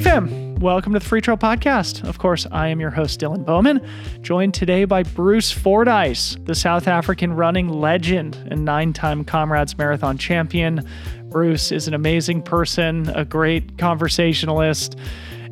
Hey, fam. Welcome to the Freetrail Podcast. Of course, I am your host, Dylan Bowman, joined today by Bruce Fordyce, the South African running legend and nine time Comrades Marathon champion. Bruce is an amazing person, a great conversationalist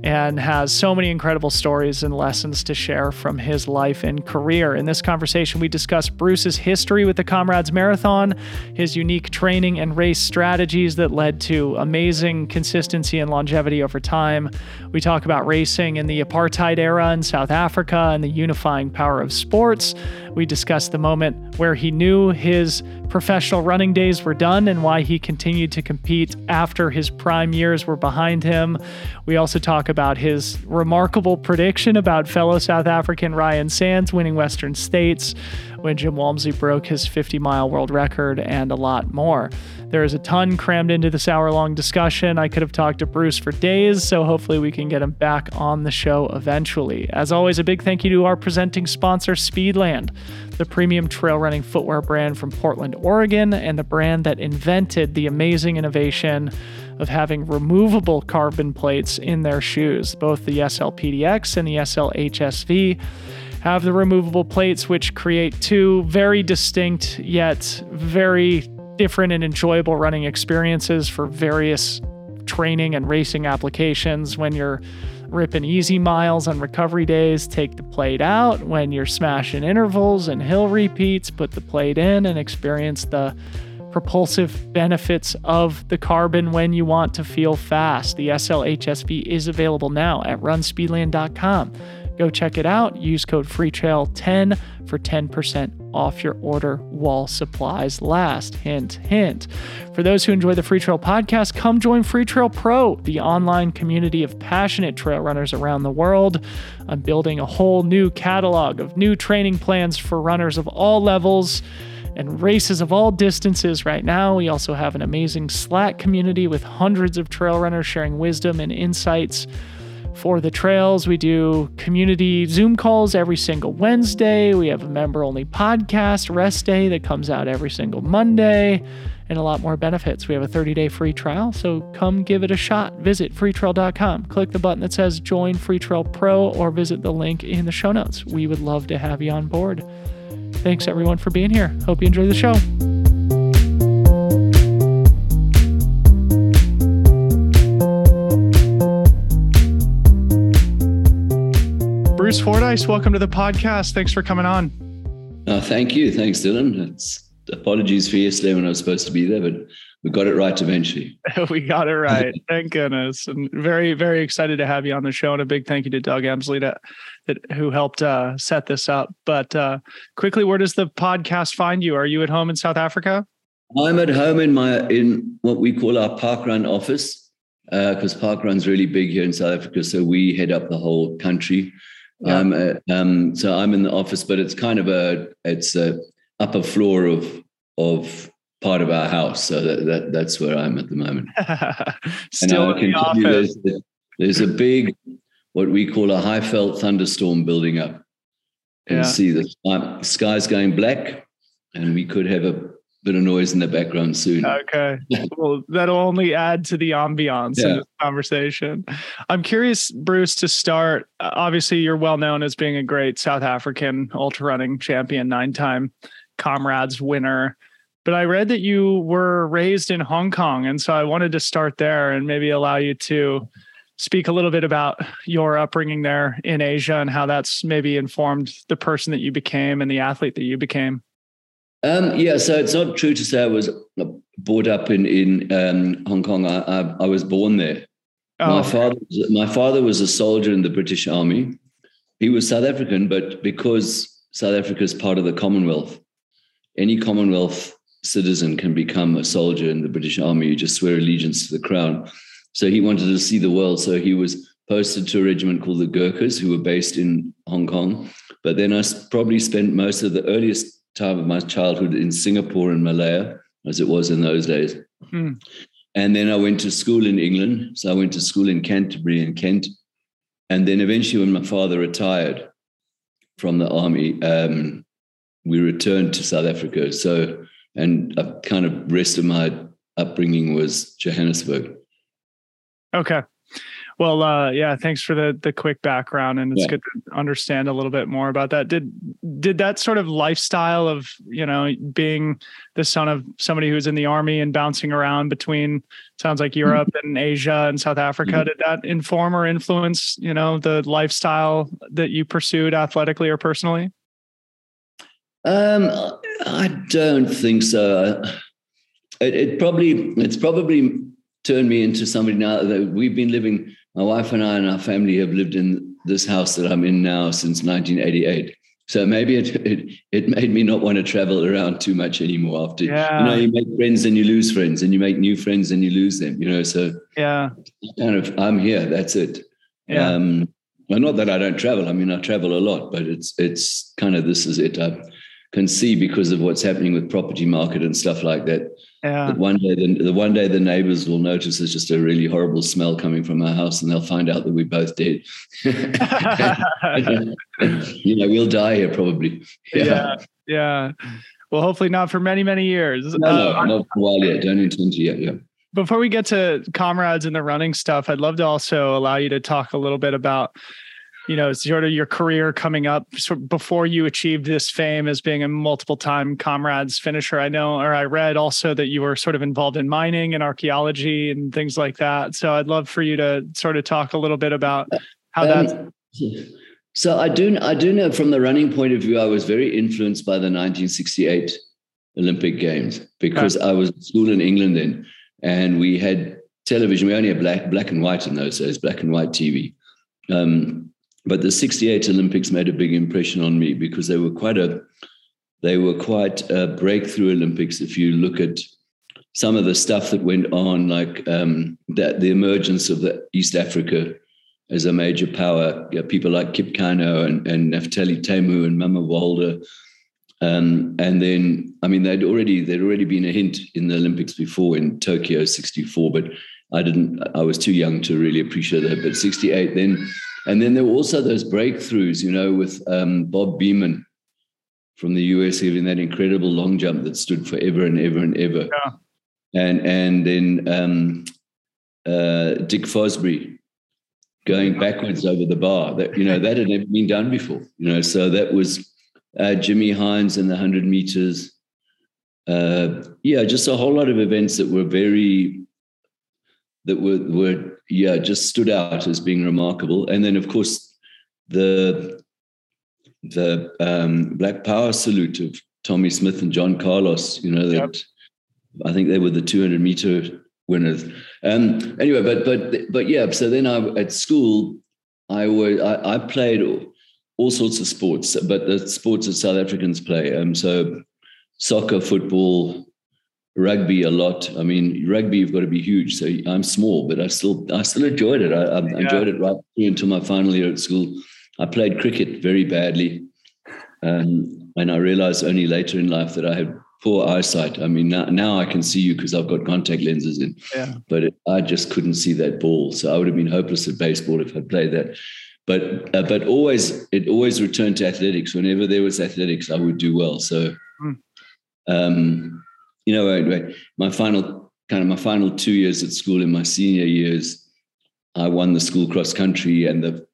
and has so many incredible stories and lessons to share from his life and career. In this conversation, we discuss Bruce's history with the Comrades Marathon, his unique training and race strategies that led to amazing consistency and longevity over time. We talk about racing in the apartheid era in South Africa and the unifying power of sports. We discuss the moment where he knew his professional running days were done and why he continued to compete after his prime years were behind him. We also talk about his remarkable prediction about fellow South African Ryan Sandes winning Western States when Jim Walmsley broke his 50 mile world record and a lot more. There is a ton crammed into this hour long discussion. I could have talked to Bruce for days, so hopefully we can get him back on the show eventually. As always, a big thank you to our presenting sponsor, Speedland, the premium trail running footwear brand from Portland, Oregon, and the brand that invented the amazing innovation of having removable carbon plates in their shoes. Both the SLPDX and the SLHSV have the removable plates, which create two very distinct yet very different and enjoyable running experiences for various training and racing applications. When you're ripping easy miles on recovery days, take the plate out. When you're smashing intervals and hill repeats, put the plate in and experience the propulsive benefits of the carbon when you want to feel fast. The SLHSV is available now at runspeedland.com. Go check it out. Use code FREETRAIL10 for 10% off your order while supplies last. Hint, hint. For those who enjoy the Freetrail podcast, come join Freetrail Pro, the online community of passionate trail runners around the world. I'm building a whole new catalog of new training plans for runners of all levels and races of all distances right now. We also have an amazing Slack community with hundreds of trail runners sharing wisdom and insights for the trails. We do community Zoom calls every single Wednesday. We have a member only podcast, Rest Day, that comes out every single Monday, and a lot more benefits. We have a 30 day free trial, so come give it a shot. Visit freetrail.com, click the button that says Join Freetrail Pro, or visit the link in the show notes. We would love to have you on board. Thanks everyone for being here. Hope you enjoy the show. Bruce Fordyce, welcome to the podcast. Thanks for coming on. Uh, thank you. Thanks, Dylan. It's, apologies for yesterday when I was supposed to be there, but we got it right eventually. we got it right. Thank goodness. And very, very excited to have you on the show. And a big thank you to Doug Emsley that, that who helped uh, set this up. But uh, quickly, where does the podcast find you? Are you at home in South Africa? I'm at home in my in what we call our parkrun office because uh, parkrun's really big here in South Africa. So we head up the whole country. Yeah. Um, uh, um, so I'm in the office, but it's kind of a it's a upper floor of of part of our house. So that, that that's where I'm at the moment. Still in the office. There's, there's, a big what we call a Highveld thunderstorm building up. And yeah. see the sky's going black, and we could have a bit of noise in the background soon. Okay. well, that'll only add to the ambiance yeah. in this conversation. I'm curious, Bruce, to start. Uh, obviously, you're well known as being a great South African ultra running champion, nine time comrades winner. But I read that you were raised in Hong Kong. And so I wanted to start there and maybe allow you to speak a little bit about your upbringing there in Asia and how that's maybe informed the person that you became and the athlete that you became. Um, yeah, so it's not true to say I was brought up in in um, Hong Kong. I, I, I was born there. Oh, my father my father was a soldier in the British Army. He was South African, but because South Africa is part of the Commonwealth, any Commonwealth citizen can become a soldier in the British Army. You just swear allegiance to the crown. So he wanted to see the world. So he was posted to a regiment called the Gurkhas, who were based in Hong Kong. But then I probably spent most of the earliest time of my childhood in Singapore and Malaya, as it was in those days. Hmm. And then I went to school in England. So I went to school in Canterbury in Kent. And then eventually, when my father retired from the army, um, we returned to South Africa. So, and a kind of rest of my upbringing was Johannesburg. Okay. Well, uh, yeah, thanks for the the quick background, and it's yeah. good to understand a little bit more about that. Did did that sort of lifestyle of you know being the son of somebody who's in the army and bouncing around between sounds like Europe mm-hmm. and Asia and South Africa, mm-hmm. did that inform or influence you know the lifestyle that you pursued athletically or personally? Um, I don't think so. It, it probably it's probably turned me into somebody now that we've been living my wife and I and our family have lived in this house that I'm in now since 1988. So maybe it, it, it made me not want to travel around too much anymore. After yeah. you know, you make friends and you lose friends, and you make new friends and you lose them. You know, so yeah, kind of I'm here. That's it. Yeah. Um, well, not that I don't travel. I mean, I travel a lot, but it's it's kind of this is it. I can see because of what's happening with property market and stuff like that yeah. That one day, the, the one day the neighbors will notice there's just a really horrible smell coming from our house, and they'll find out that we both dead. you know, we'll die here probably. Yeah. yeah. yeah. Well, hopefully not for many, many years. No, no, uh, not for a while yet. Don't intend to yet. Yeah. Before we get to comrades and the running stuff, I'd love to also allow you to talk a little bit about you know, sort of your career coming up sort of before you achieved this fame as being a multiple time comrades finisher. I know, or I read also that you were sort of involved in mining and archaeology and things like that. So I'd love for you to sort of talk a little bit about how um, that. So I do, I do know from the running point of view, I was very influenced by the 1968 Olympic Games because okay. I was at school in England then, and we had television. We only had black, black and white in those days, black and white TV. Um, but the 68 Olympics made a big impression on me because they were quite a they were quite a breakthrough Olympics. If you look at some of the stuff that went on, like um, that the emergence of the East Africa as a major power, you know, people like Kip Keino and, and Naftali Temu and Mamo Wolde. Um, and then, I mean, they'd already there'd already been a hint in the Olympics before in Tokyo '64, but I didn't. I was too young to really appreciate that. But '68, then and then there were also those breakthroughs, you know, with um, Bob Beamon from the US giving that incredible long jump that stood forever and ever and ever. Yeah. And and then um, uh, Dick Fosbury going backwards over the bar. That you know that had never been done before. You know, so that was uh, Jimmy Hines in the hundred meters. Uh, yeah, just a whole lot of events that were very that were were yeah, just stood out as being remarkable. And then, of course, the the um, Black Power salute of Tommie Smith and John Carlos. You know that yep. I think they were the 200 meter winners. Um, anyway, but but but yeah. So then I at school, I was I, I played all, all, sorts of sports, but the sports that South Africans play. Um, so soccer, football, rugby a lot. I mean, rugby you've got to be huge. So I'm small, but I still I still enjoyed it. I, I yeah. enjoyed it right through until my final year at school. I played cricket very badly, um, and I realized only later in life that I had poor eyesight. I mean, now, now I can see you because I've got contact lenses in. Yeah. But it, I just couldn't see that ball, so I would have been hopeless at baseball if I'd played that. But uh, but always it always returned to athletics. Whenever there was athletics, I would do well. So. Mm. Um, you know, right, right. my final kind of my final two years at school in my senior years, I won the school cross country and the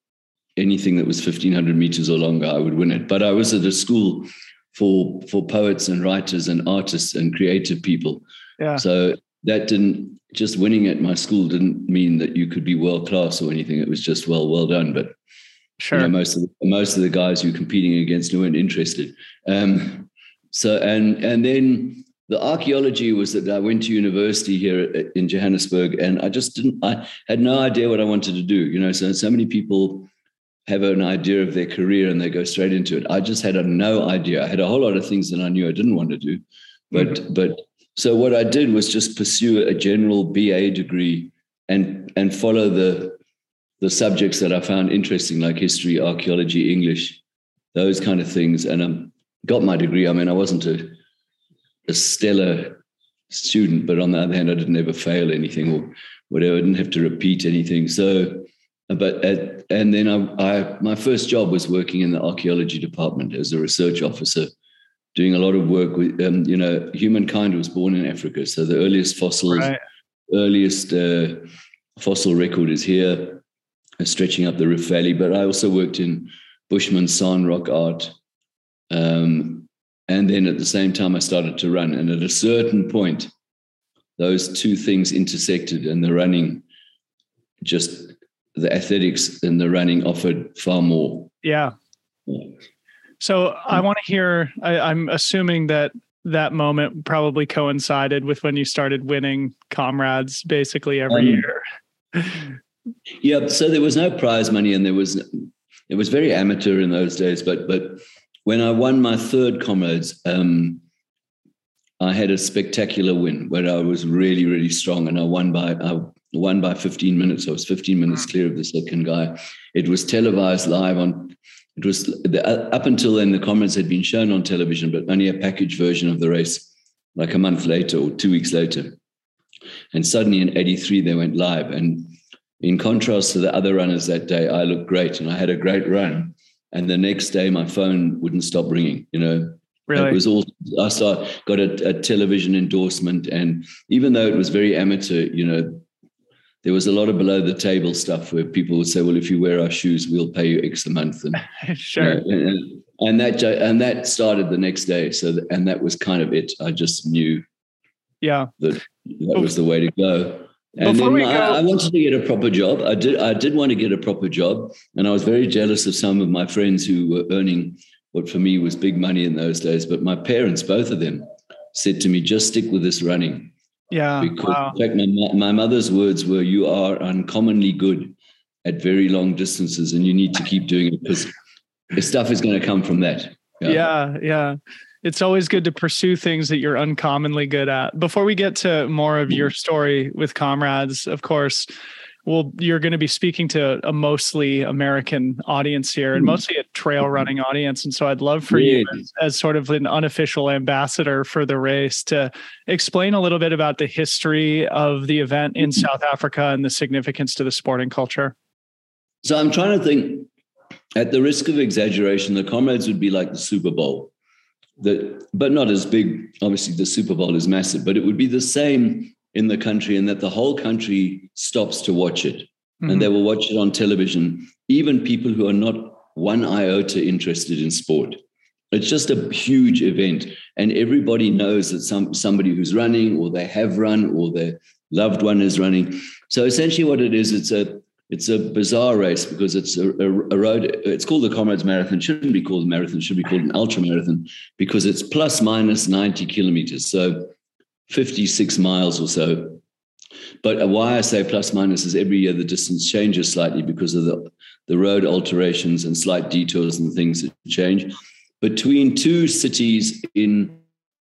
anything that was 1500 meters or longer, I would win it. But I was at a school for for poets and writers and artists and creative people. Yeah. So that didn't just winning at my school didn't mean that you could be world class or anything. It was just well, well done. But sure, you know, most of the, most of the guys you're competing against weren't interested. Um, so and and then the archaeology was that I went to university here in Johannesburg, and I just didn't. I had no idea what I wanted to do. You know, so so many people have an idea of their career and they go straight into it. I just had a no idea. I had a whole lot of things that I knew I didn't want to do, but mm-hmm. but so what I did was just pursue a general BA degree and and follow the the subjects that I found interesting, like history, archaeology, English, those kind of things, and I um, got my degree. I mean, I wasn't a a stellar student, but on the other hand, I didn't ever fail anything or whatever. I didn't have to repeat anything. So, but at, and then I, I, my first job was working in the archaeology department as a research officer, doing a lot of work with, um, you know, humankind was born in Africa. So the earliest fossils, right. earliest uh, fossil record is here. stretching up the Rift Valley, but I also worked in Bushman San rock art. Um, and then at the same time, I started to run. And at a certain point, those two things intersected, and the running just the athletics and the running offered far more. Yeah. yeah. So I want to hear. I, I'm assuming that that moment probably coincided with when you started winning comrades basically every um, year. yeah. So there was no prize money, and there was it was very amateur in those days. But but when I won my third comrades, um, I had a spectacular win where I was really really strong, and I won by I won by 15 minutes. I was 15 minutes clear of the second guy. It was televised live on. It was the, up until then the comrades had been shown on television, but only a packaged version of the race, like a month later or two weeks later. And suddenly in '83 they went live, and in contrast to the other runners that day, I looked great and I had a great run. And the next day, my phone wouldn't stop ringing. You know, really? it was all. I saw got a, a television endorsement, and even though it was very amateur, you know, there was a lot of below the table stuff where people would say, "Well, if you wear our shoes, we'll pay you X a month." And sure. You know, and, and, that and that started the next day. So and that was kind of it. I just knew, yeah, that that was the way to go. And Before then I, I, wanted to get a proper job. I did. I did want to get a proper job, and I was very jealous of some of my friends who were earning what for me was big money in those days. But my parents, both of them, said to me, "Just stick with this running." Yeah. Because wow. in fact, my my mother's words were, "You are uncommonly good at very long distances, and you need to keep doing it because the stuff is going to come from that." Yeah. yeah, yeah it's always good to pursue things that you're uncommonly good at. Before we get to more of your mm-hmm. story with comrades, of course, well, you're going to be speaking to a mostly American audience here and hmm. mostly a trail mm-hmm. running audience. And so I'd love for you as, as, sort of an unofficial ambassador for the race to explain a little bit about the history of the event in. Mm-hmm. South Africa and the significance to the sporting culture. So I'm trying to think, at the risk of exaggeration, the comrades would be like the Super Bowl that, but not as big. Obviously, the Super Bowl is massive, but it would be the same in the country, and that the whole country stops to watch it, mm-hmm. and they will watch it on television. Even people who are not one iota interested in sport. It's just a huge event, and everybody knows that some somebody who's running, or they have run, or their loved one is running. So essentially, what it is, it's a it's a bizarre race because it's a, a, road. It's called the Comrades Marathon. Shouldn't be called a marathon. Should be called an ultra marathon because it's plus minus ninety kilometers, so fifty six miles or so. But why I say plus minus is every year the distance changes slightly because of the the road alterations and slight detours and things that change between two cities in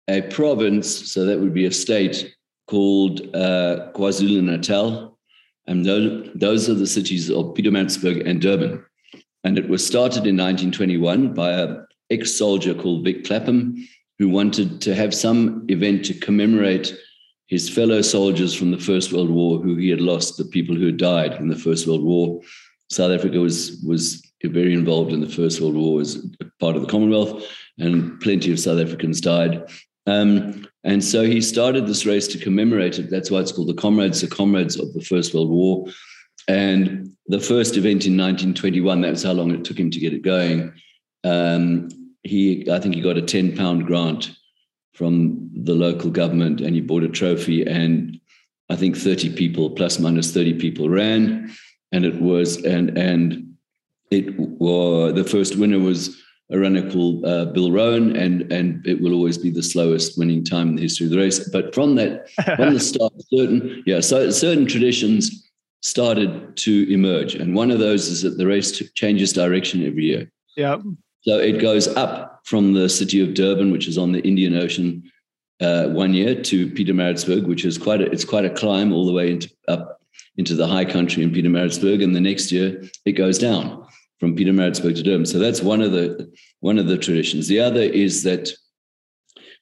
a province. So that would be a state called uh, KwaZulu Natal and those, those are the cities of Pietermaritzburg and Durban. And it was started in 1921 by an ex soldier called Vic Clapham, who wanted to have some event to commemorate his fellow soldiers from the First World War who he had lost, the people who had died in the First World War. South Africa was, was very involved in the First World War as part of the Commonwealth, and plenty of South Africans died. Um, and so he started this race to commemorate it. That's why it's called the Comrades, the Comrades of the First World War. And the first event in 1921, that was how long it took him to get it going. Um, he, I think he got a 10 pound grant from the local government and he bought a trophy. And I think 30 people, plus minus 30 people ran. And it was, and, and it was, the first winner was a runner called uh, Bill Rowan, and and it will always be the slowest winning time in the history of the race. But from that, from the start, certain yeah, so certain traditions started to emerge, and one of those is that the race changes direction every year. Yeah. So it goes up from the city of Durban, which is on the Indian Ocean, uh, one year to Pietermaritzburg, which is quite a it's quite a climb all the way into up into the high country in Pietermaritzburg, and the next year it goes down from Pietermaritzburg to Durban. So that's one of the one of the traditions. The other is that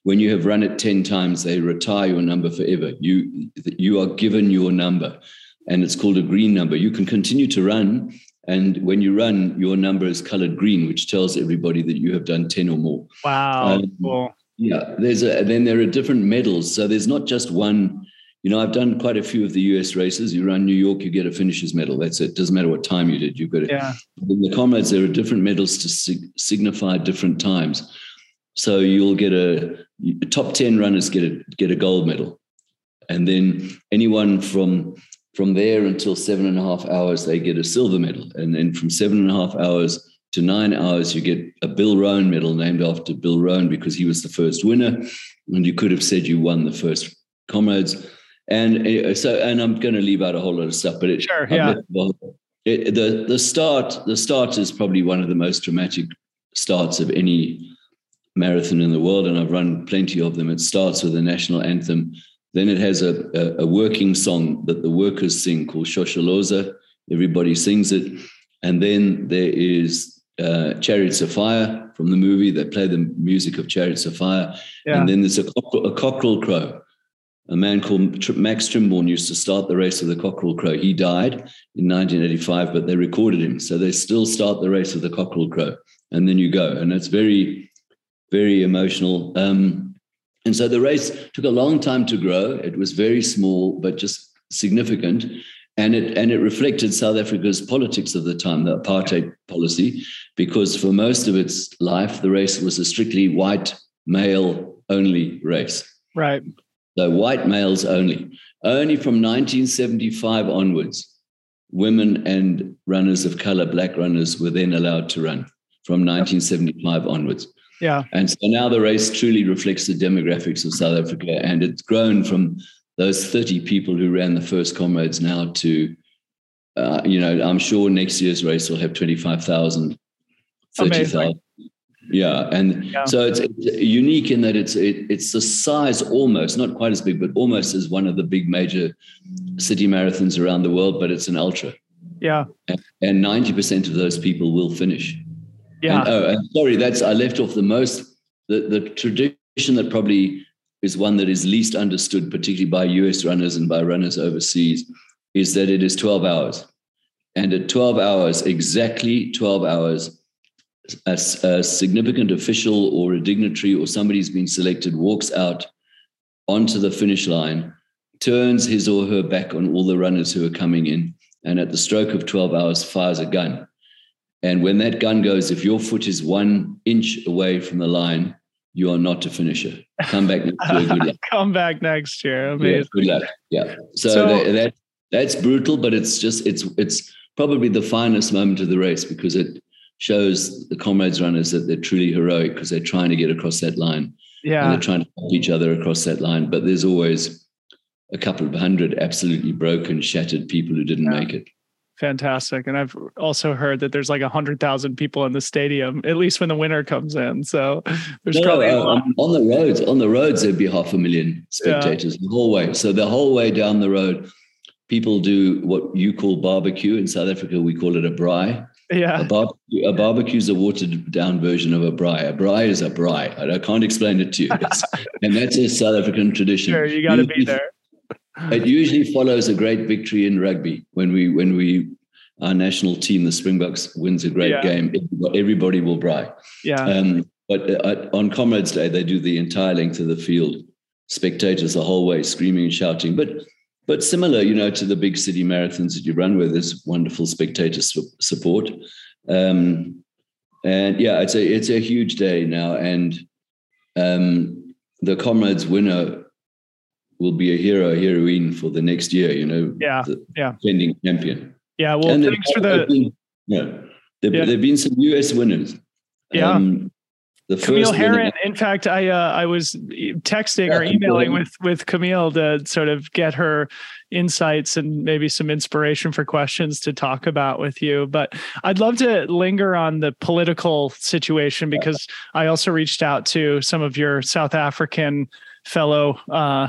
when you have run it 10 times, they retire your number forever. You you are given your number, and it's called a green number. You can continue to run, and when you run, your number is colored green, which tells everybody that you have done 10 or more. Wow. Um, cool. Yeah, there's a then there are different medals. So there's not just one you know, I've done quite a few of the US races. You run New York, you get a finisher's medal. That's it. Doesn't matter what time you did. You've got it. Yeah. In the comrades, there are different medals to sig- signify different times. So you'll get a top 10 runners get a get a gold medal. And then anyone from from there until seven and a half hours, they get a silver medal. And then from seven and a half hours to nine hours, you get a Bill Rowan medal named after Bill Rowan because he was the first winner. And you could have said you won the first comrades. And so, and I'm going to leave out a whole lot of stuff, but it, sure, yeah. It, the the start the start is probably one of the most dramatic starts of any marathon in the world, and I've run plenty of them. It starts with the national anthem, then it has a, a, a working song that the workers sing called Shosholoza. Everybody sings it, and then there is uh, Chariots of Fire from the movie. They play the music of Chariots of Fire, yeah. and then there's a, a cockerel crow a man called Max Trimborn used to start the race of the cockerel crow. He died in 1985, but they recorded him. So they still start the race of the cockerel crow. And then you go. And it's very, very emotional. Um, and so the race took a long time to grow. It was very small, but just significant. And it, and it reflected South Africa's politics of the time, the apartheid policy, because for most of its life, the race was a strictly white, male only race. Right. So white males only. Only from 1975 onwards, women and runners of color, black runners, were then allowed to run from 1975 onwards. Yeah. And so now the race truly reflects the demographics of South Africa. And it's grown from those 30 people who ran the first comrades now to, uh, you know, I'm sure next year's race will have 25,000, 30,000. Yeah, and yeah. so it's, it's, unique in that it's it, it's the size almost not quite as big, but almost as one of the big major city marathons around the world. But it's an ultra. Yeah, and ninety percent of those people will finish. Yeah. And, oh, and sorry, that's I left off the most the the tradition that probably is one that is least understood, particularly by US runners and by runners overseas, is that it is twelve hours, and at twelve hours, exactly twelve hours a, a significant official or a dignitary or somebody who's been selected walks out onto the finish line, turns his or her back on all the runners who are coming in, and at the stroke of 12 hours fires a gun. And when that gun goes, if your foot is one inch away from the line, you are not a finisher. Come back next year. Good luck. Come back next year. Amazing. Yeah, good luck. Yeah. So, so that, that, that's brutal, but it's just it's it's probably the finest moment of the race because it shows the comrades runners that they're truly heroic because they're trying to get across that line. Yeah. And they're trying to help each other across that line. But there's always a couple of hundred absolutely broken, shattered people who didn't yeah. make it. Fantastic. And I've also heard that there's like a hundred thousand people in the stadium, at least when the winter comes in. So there's no, probably uh, on the roads, on the roads, there'd be half a million spectators yeah. the whole way. So the whole way down the road, people do what you call barbecue. In South Africa, we call it a braai. Yeah. A barbecue, a barbecue is a watered down version of a braai. A braai is a braai. I can't explain it to you. and that's a South African tradition. Sure, you got to be there. it usually follows a great victory in rugby when we when we our national team, the Springboks, wins a great yeah. game. Everybody will braai. Yeah. Um, but uh, on Comrades Day, they do the entire length of the field, spectators the whole way, screaming and shouting. But but similar, you know, to the big city marathons that you run where there's wonderful spectator support. Um, and yeah, it's a it's a huge day now, and um, the comrades winner will be a hero heroine for the next year. You know, yeah, yeah, defending champion. Yeah, well, and thanks for the. Been, yeah, there, yeah. have been some U.S. winners. Yeah. Um, the Camille Herron. In fact, I uh, I was texting yeah, or emailing with with Camille to sort of get her insights and maybe some inspiration for questions to talk about with you. But I'd love to linger on the political situation because I also reached out to some of your South African fellow uh,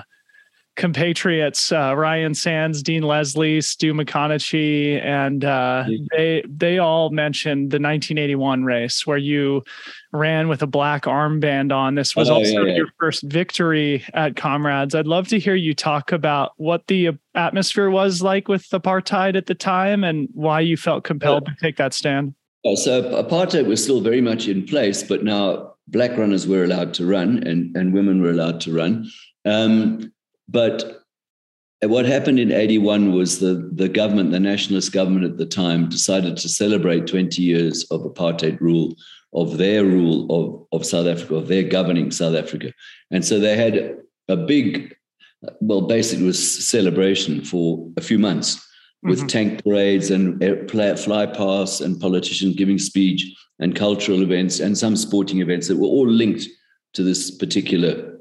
compatriots uh, Ryan Sandes, Dean Leslie, Stu McConaughey, and uh, they they all mentioned the 1981 race where you ran with a black armband on. This was oh, also yeah, yeah. your first victory at Comrades. I'd love to hear you talk about what the atmosphere was like with apartheid at the time and why you felt compelled to take that stand. Oh, so apartheid was still very much in place, but now black runners were allowed to run and, and women were allowed to run. Um, but what happened in 81 was the, the government, the nationalist government at the time, decided to celebrate 20 years of apartheid rule, of their rule of, of South Africa, of their governing South Africa. And so they had a big, well, basically, it was celebration for a few months with mm-hmm. tank parades and fly pasts and politicians giving speech and cultural events and some sporting events that were all linked to this particular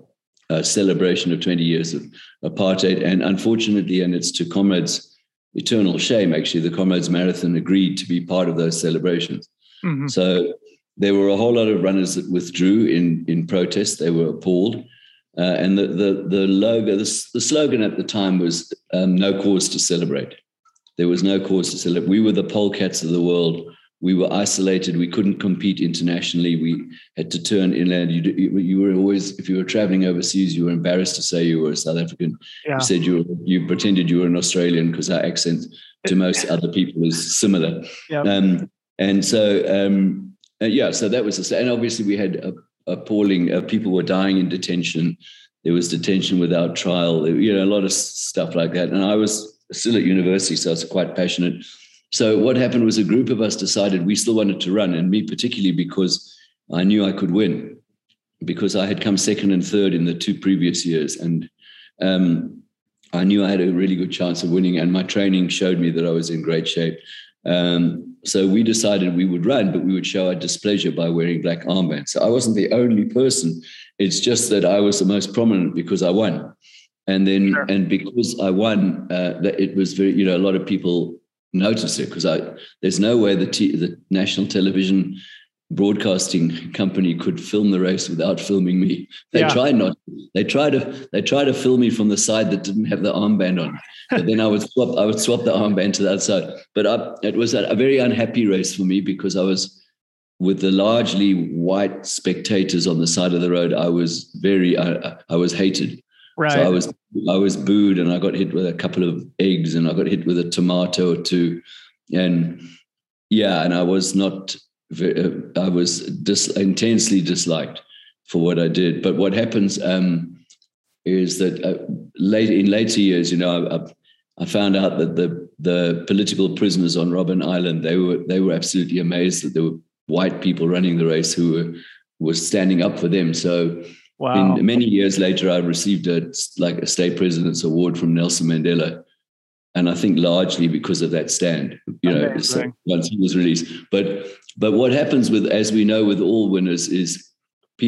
uh, celebration of 20 years of apartheid. And unfortunately, and it's to Comrades' eternal shame, actually, the Comrades Marathon agreed to be part of those celebrations. Mm-hmm. So there were a whole lot of runners that withdrew in, in protest. They were appalled. Uh, and the, the, the logo, the, the slogan at the time was um, no cause to celebrate. There was no cause to celebrate. We were the polecats of the world we were isolated. We couldn't compete internationally. We had to turn inland. You, you were always, if you were traveling overseas, you were embarrassed to say you were a South African. Yeah. You said you were, you pretended you were an Australian because our accent to most other people is similar. Yep. Um, and so, um, uh, yeah, so that was, a, and obviously we had a, appalling, uh, people were dying in detention. There was detention without trial, you know, a lot of stuff like that. And I was still at university, so I was quite passionate so what happened was a group of us decided we still wanted to run, and me particularly because I knew I could win, because I had come second and third in the two previous years, and um, I knew I had a really good chance of winning, and my training showed me that I was in great shape. Um, so we decided we would run, but we would show our displeasure by wearing black armbands. So I wasn't the only person. It's just that I was the most prominent because I won. And then, sure. and because I won, uh, that it was very, you know, a lot of people notice it because I there's no way the t- the national television broadcasting company could film the race without filming me. They yeah. tried not. They tried to. They tried to film me from the side that didn't have the armband on. But then I would swap. I would swap the armband to that side. But I, it was a, a very unhappy race for me because I was with the largely white spectators on the side of the road. I was very. I, I was hated. Right. So I was I was booed and I got hit with a couple of eggs and I got hit with a tomato or two, and yeah, and I was not. I was dis, intensely disliked for what I did. But what happens um, is that uh, late in later years, you know, I, I found out that the the political prisoners on Robben Island they were they were absolutely amazed that there were white people running the race who were was standing up for them. So Wow. In many years later, I received a like a state president's award from Nelson Mandela, and I think largely because of that stand. You know, once he was released. But but what happens with, as we know, with all winners is.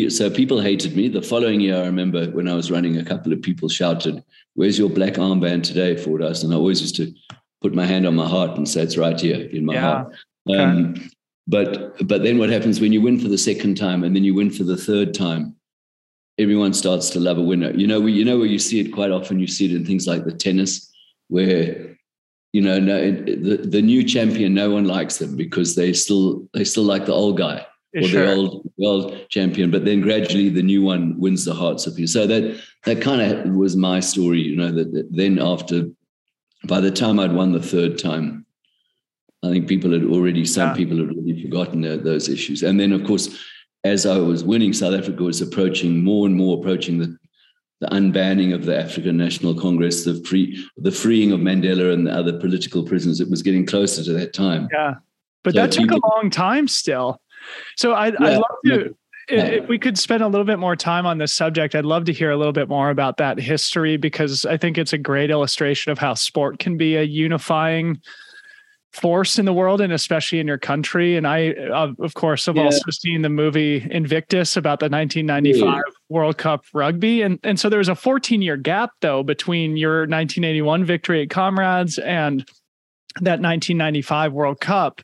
So people hated me. The following year, I remember when I was running, a couple of people shouted, "Where's your black armband today, Fordyce?" And I always used to put my hand on my heart and say, "It's right here in my yeah. heart." Um, okay. But but then what happens when you win for the second time and then you win for the third time? Everyone starts to love a winner. You know, you know where you see it quite often. You see it in things like the tennis, where you know no, the the new champion, no one likes them because they still they still like the old guy or sure. the old the old champion. But then gradually the new one wins the hearts of people. So that that kind of was my story. You know that, that then after by the time I'd won the third time. I think people had already, some yeah. people had already forgotten those issues. And then, of course, as I was winning, South Africa was approaching more and more approaching the, the unbanning of the African National Congress, the free the freeing of Mandela and the other political prisoners. It was getting closer to that time. Yeah, but so that took people, a long time still. So I, yeah, I'd love to. Yeah. If we could spend a little bit more time on this subject, I'd love to hear a little bit more about that history because I think it's a great illustration of how sport can be a unifying force in the world and especially in your country. And I, of course, have yeah. also seen the movie Invictus about the 1995 yeah. World Cup rugby. And, and so there was a 14 year gap, though, between your 1981 victory at Comrades and that 1995 World Cup.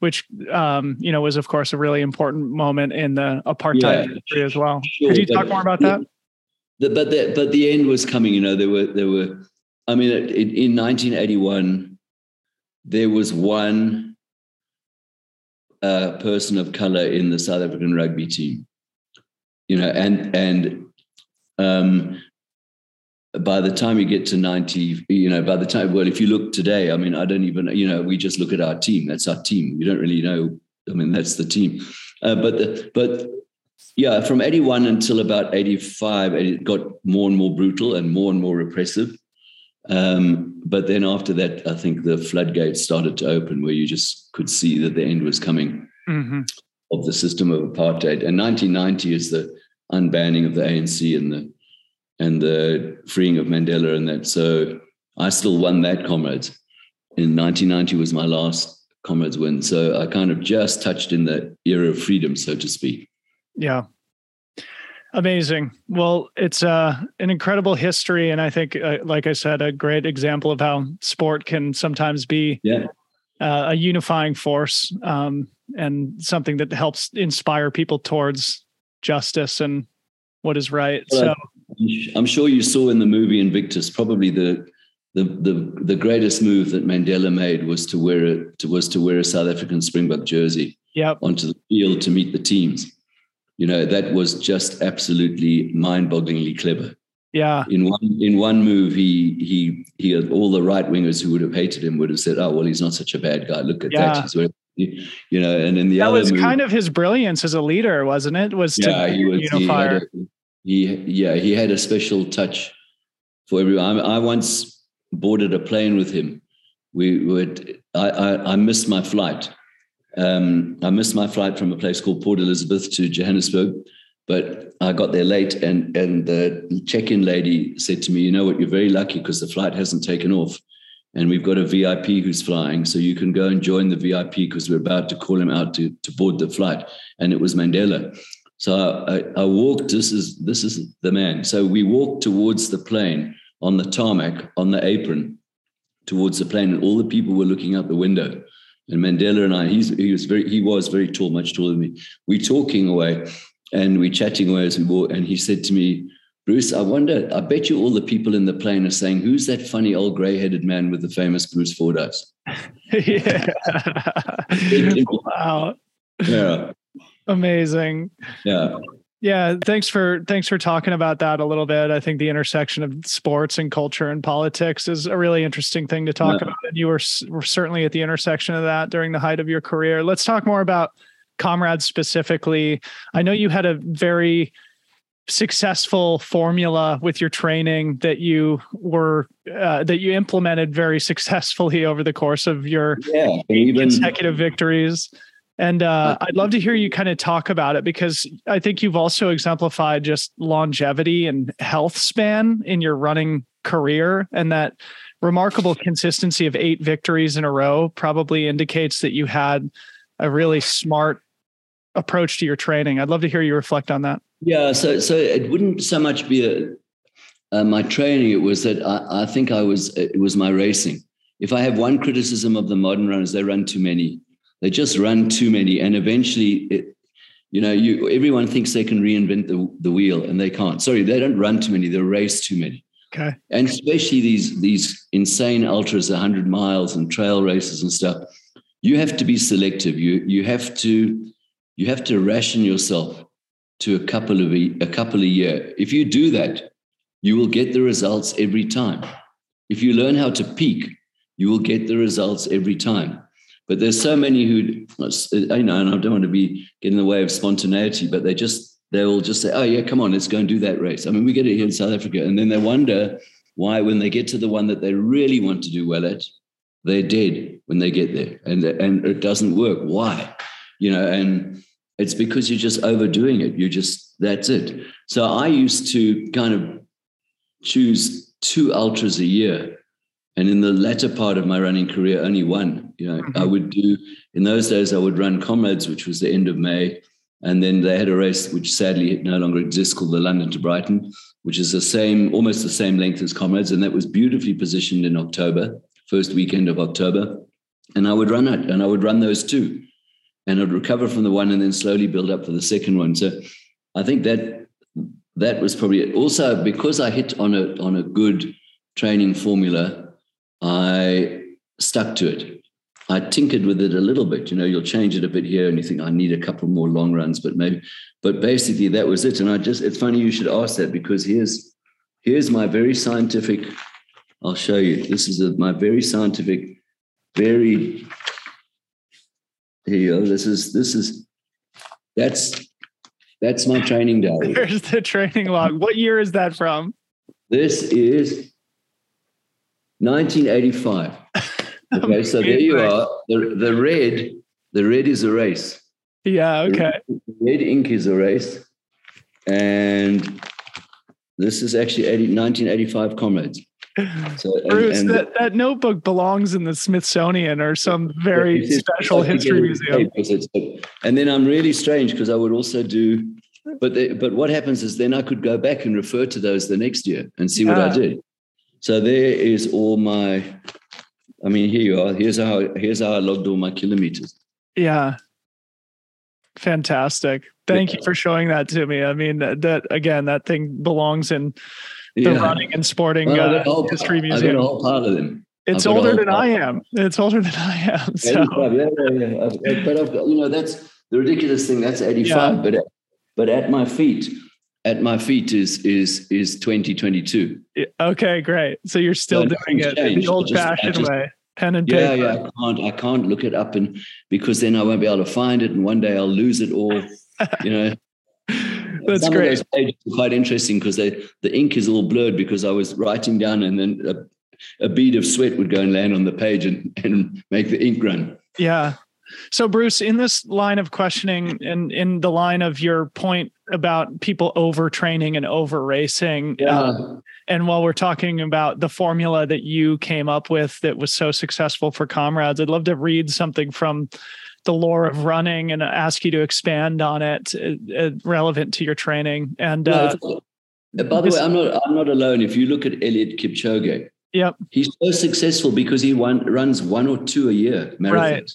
Which um, you know was, of course, a really important moment in the apartheid yeah, history as well. Sure, Could you talk more about that? The, but the, but the end was coming. You know, there were there were. I mean, in, in 1981, there was one uh, person of color in the South African rugby team, you know, and and um, by the time you get to 90, you know, by the time, well, if you look today, I mean, I don't even, you know, we just look at our team. That's our team. We don't really know. I mean, that's the team. Uh, but the, but yeah, from 81 until about 85, it got more and more brutal and more and more repressive. Um, but then after that, I think the floodgates started to open where you just could see that the end was coming mm-hmm. of the system of apartheid. And 1990 is the unbanning of the ANC and the and the freeing of Mandela and that. So I still won that, comrades. In 1990 was my last comrades win. So I kind of just touched in that era of freedom, so to speak. Yeah. Amazing. Well, it's uh, an incredible history, and I think, uh, like I said, a great example of how sport can sometimes be yeah. uh, a unifying force um, and something that helps inspire people towards justice and what is right. Well, so, I'm sure you saw in the movie Invictus probably the the the the greatest move that Mandela made was to wear it was to wear a South African Springbok jersey yep. onto the field to meet the teams you know that was just absolutely mind-bogglingly clever. Yeah. In one in one move he he he had all the right wingers who would have hated him would have said oh well he's not such a bad guy. Look at yeah. that he's you know and in the other that other was move, kind of his brilliance as a leader wasn't it? Was yeah to he was unify he, he, yeah he had a special touch for everyone I, I once boarded a plane with him. We would I, I i missed my flight um, I missed my flight from a place called Port Elizabeth to Johannesburg, but I got there late, and and the check-in lady said to me, "You know what? You're very lucky because the flight hasn't taken off, and we've got a VIP who's flying, so you can go and join the VIP because we're about to call him out to to board the flight." And it was Mandela. So I, I walked. This is this is the man. So we walked towards the plane on the tarmac on the apron towards the plane, and all the people were looking out the window and Mandela and I, he's, he was very, he was very tall, much taller than me. We talking away and we chatting away as we walk. And he said to me, Bruce, I wonder, I bet you all the people in the plane are saying, who's that funny old gray-headed man with the famous Bruce Fordyce? yeah. wow. Yeah. Amazing. Yeah. Yeah, thanks for thanks for talking about that a little bit. I think the intersection of sports and culture and politics is a really interesting thing to talk yeah. about, and you were, were certainly at the intersection of that during the height of your career. Let's talk more about comrades specifically. I know you had a very successful formula with your training that you were uh, that you implemented very successfully over the course of your yeah, even, consecutive victories. And uh, I'd love to hear you kind of talk about it because I think you've also exemplified just longevity and health span in your running career. And that remarkable consistency of eight victories in a row probably indicates that you had a really smart approach to your training. I'd love to hear you reflect on that. Yeah. So, so it wouldn't so much be a, uh, my training. It was that I, I think I was, it was my racing. If I have one criticism of the modern runners, they run too many they just run too many, and eventually, it, you know, you everyone thinks they can reinvent the, the wheel, and they can't. Sorry, they don't run too many; they race too many. Okay. And especially these these insane ultras, 100 miles and trail races and stuff. You have to be selective. You you have to you have to ration yourself to a couple of a, a couple a year. If you do that, you will get the results every time. If you learn how to peak, you will get the results every time. But there's so many who, you know, and I don't want to be getting in the way of spontaneity, but they just, they will just say, oh, yeah, come on, let's go and do that race. I mean, we get it here in South Africa. And then they wonder why, when they get to the one that they really want to do well at, they're dead when they get there and, and it doesn't work. Why? You know, and it's because you're just overdoing it. You're just, that's it. So I used to kind of choose two ultras a year and in the latter part of my running career, only one. You know, mm-hmm. I would do in those days. I would run Comrades, which was the end of May, and then they had a race which sadly no longer exists called the London to Brighton, which is the same, almost the same length as Comrades, and that was beautifully positioned in October, first weekend of October. And I would run it, and I would run those two, and I'd recover from the one, and then slowly build up for the second one. So, I think that that was probably it. Also because I hit on a on a good training formula I stuck to it. I tinkered with it a little bit. You know, you'll change it a bit here and you think, I need a couple more long runs, but maybe, but basically that was it. And I just, it's funny you should ask that because here's, here's my very scientific, I'll show you. This is a, my very scientific, very, here you go. This is, this is, that's, that's my training diary. Here's the training log. What year is that from? This is 1985. Okay, so there you are. The, the red, the red is a race. Yeah, okay. The red ink is a race. And this is actually 80, 1985 comrades. So, and, Bruce, and that, that notebook belongs in the Smithsonian or some very special history museum. And then I'm really strange because I would also do, but the, but what happens is then I could go back and refer to those the next year and see what I did. So there is all my I mean, here you are. Here's how here's how I logged all my kilometers. Yeah. Fantastic. Thank yeah. you for showing that to me. I mean, that, that again, that thing belongs in the yeah. running and sporting well, uh, whole, history museum. I got a whole pile of them. It's older than I am. It's older than I am. So. Yeah, yeah, yeah. But I've got, you know, that's the ridiculous thing. That's 85. But but at my feet, at my feet is is is 2022. Okay, great. So you're still so doing it the old fashioned way. Pen and paper. Yeah, yeah. I can't I can't look it up and because then I won't be able to find it and one day I'll lose it all. you know. That's Some great. Of those pages are quite interesting because they the ink is all blurred because I was writing down and then a, a bead of sweat would go and land on the page and, and make the ink run. Yeah. So, Bruce, in this line of questioning and in the line of your point about people overtraining and over racing, yeah. Um, and while we're talking about the formula that you came up with that was so successful for comrades, I'd love to read something from the lore of running and ask you to expand on it, uh, uh relevant to your training. And uh, by the way, I'm not I'm not alone. If you look at Eliud Kipchoge, Yep. He's so successful because he one, runs one or two a year marathons. Right.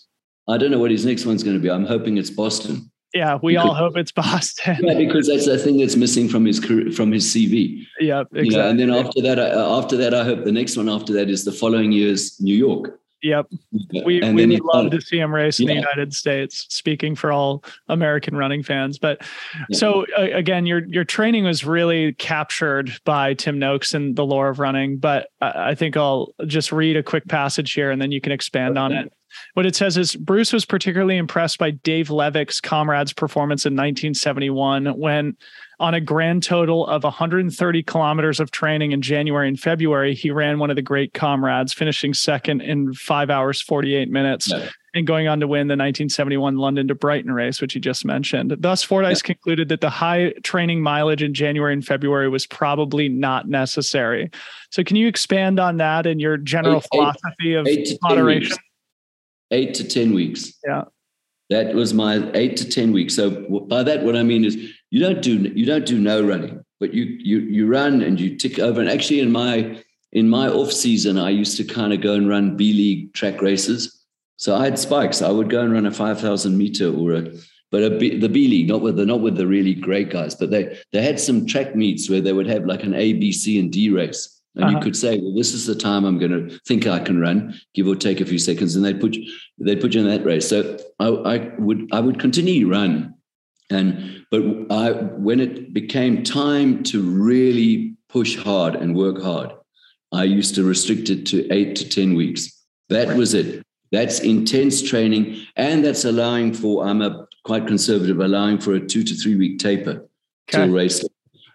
I don't know what his next one's going to be. I'm hoping it's Boston. Yeah, we because, all hope it's Boston. yeah, because that's the thing that's missing from his career, from his CV. Yeah, exactly. You know, and then after that, uh, after that, I hope the next one after that is the following year's New York. Yep. We, and we would love to see him race yeah. in the United States, speaking for all American running fans. But yeah. so uh, again, your your training was really captured by Tim Noakes and the lore of running. But I, I think I'll just read a quick passage here and then you can expand on it. What it says is Bruce was particularly impressed by Dave Levick's comrades performance in 1971 when on a grand total of 130 kilometers of training in January and February, he ran one of the great comrades, finishing second in five hours, 48 minutes. And going on to win the 1971 London to Brighton race, which he just mentioned. Thus, Fordyce yeah. concluded that the high training mileage in January and February was probably not necessary. So, can you expand on that and your general eight, philosophy eight, of eight moderation? Eight to 10 weeks. Yeah. That was my eight to 10 weeks. So by that, what I mean is you don't do, you don't do no running, but you, you, you run and you tick over. And actually in my, in my off season, I used to kind of go and run B league track races. So I had spikes. I would go and run a 5,000 meter or a, but a B, the B league, not with the, not with the really great guys, but they, they had some track meets where they would have like an A, B, C and D race. And uh-huh. you could say, well, this is the time I'm going to think I can run, give or take a few seconds, and they put you, they put you in that race. So I, I would I would continue to run, and but I when it became time to really push hard and work hard, I used to restrict it to eight to ten weeks. That right. was it. That's intense training, and that's allowing for I'm a quite conservative, allowing for a two to three week taper okay. till race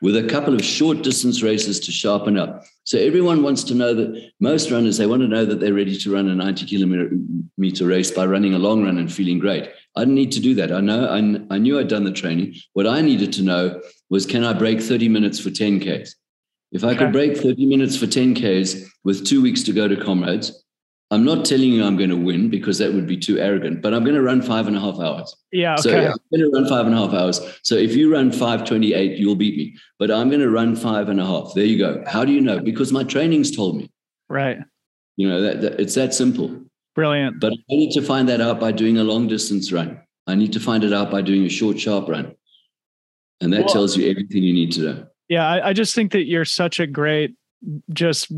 with a couple of short distance races to sharpen up. So everyone wants to know that most runners, they want to know that they're ready to run a 90 kilometer race by running a long run and feeling great. I didn't need to do that. I know I, I knew I'd done the training. What I needed to know was can I break 30 minutes for 10Ks? If I could break 30 minutes for 10Ks with two weeks to go to comrades, I'm not telling you I'm going to win because that would be too arrogant, but I'm going to run five and a half hours. Yeah. Okay. So I'm going to run five and a half hours. So if you run 528, you'll beat me, but I'm going to run five and a half. There you go. How do you know? Because my training's told me. Right. You know, that, that it's that simple. Brilliant. But I need to find that out by doing a long distance run. I need to find it out by doing a short, sharp run. And that well, tells you everything you need to know. Yeah. I, I just think that you're such a great, just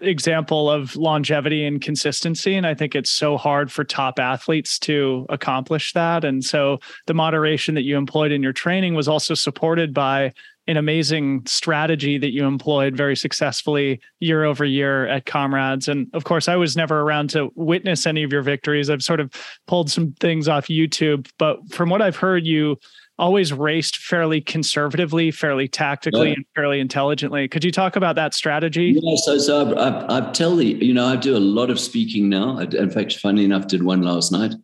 example of longevity and consistency. And I think it's so hard for top athletes to accomplish that. And so the moderation that you employed in your training was also supported by an amazing strategy that you employed very successfully year over year at Comrades. And of course, I was never around to witness any of your victories. I've sort of pulled some things off YouTube, but from what I've heard, you always raced fairly conservatively, fairly tactically, yeah. and fairly intelligently. Could you talk about that strategy? Yeah, so so I, I, I tell the you know I do a lot of speaking now. I, in fact, funny enough, did one last night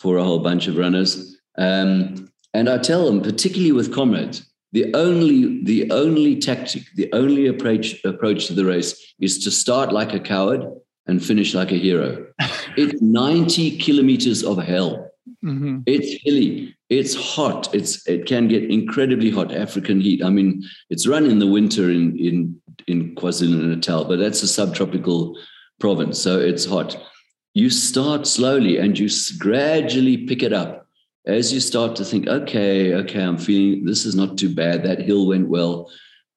for a whole bunch of runners, um, and I tell them, particularly with comrades, the only the only tactic, the only approach approach to the race is to start like a coward and finish like a hero. it's 90 kilometers of hell. Mm-hmm. It's hilly. It's hot. It's it can get incredibly hot. African heat. I mean, it's run in the winter in in in KwaZulu Natal, but that's a subtropical province, so it's hot. You start slowly and you gradually pick it up as you start to think, okay, okay, I'm feeling this is not too bad. That hill went well.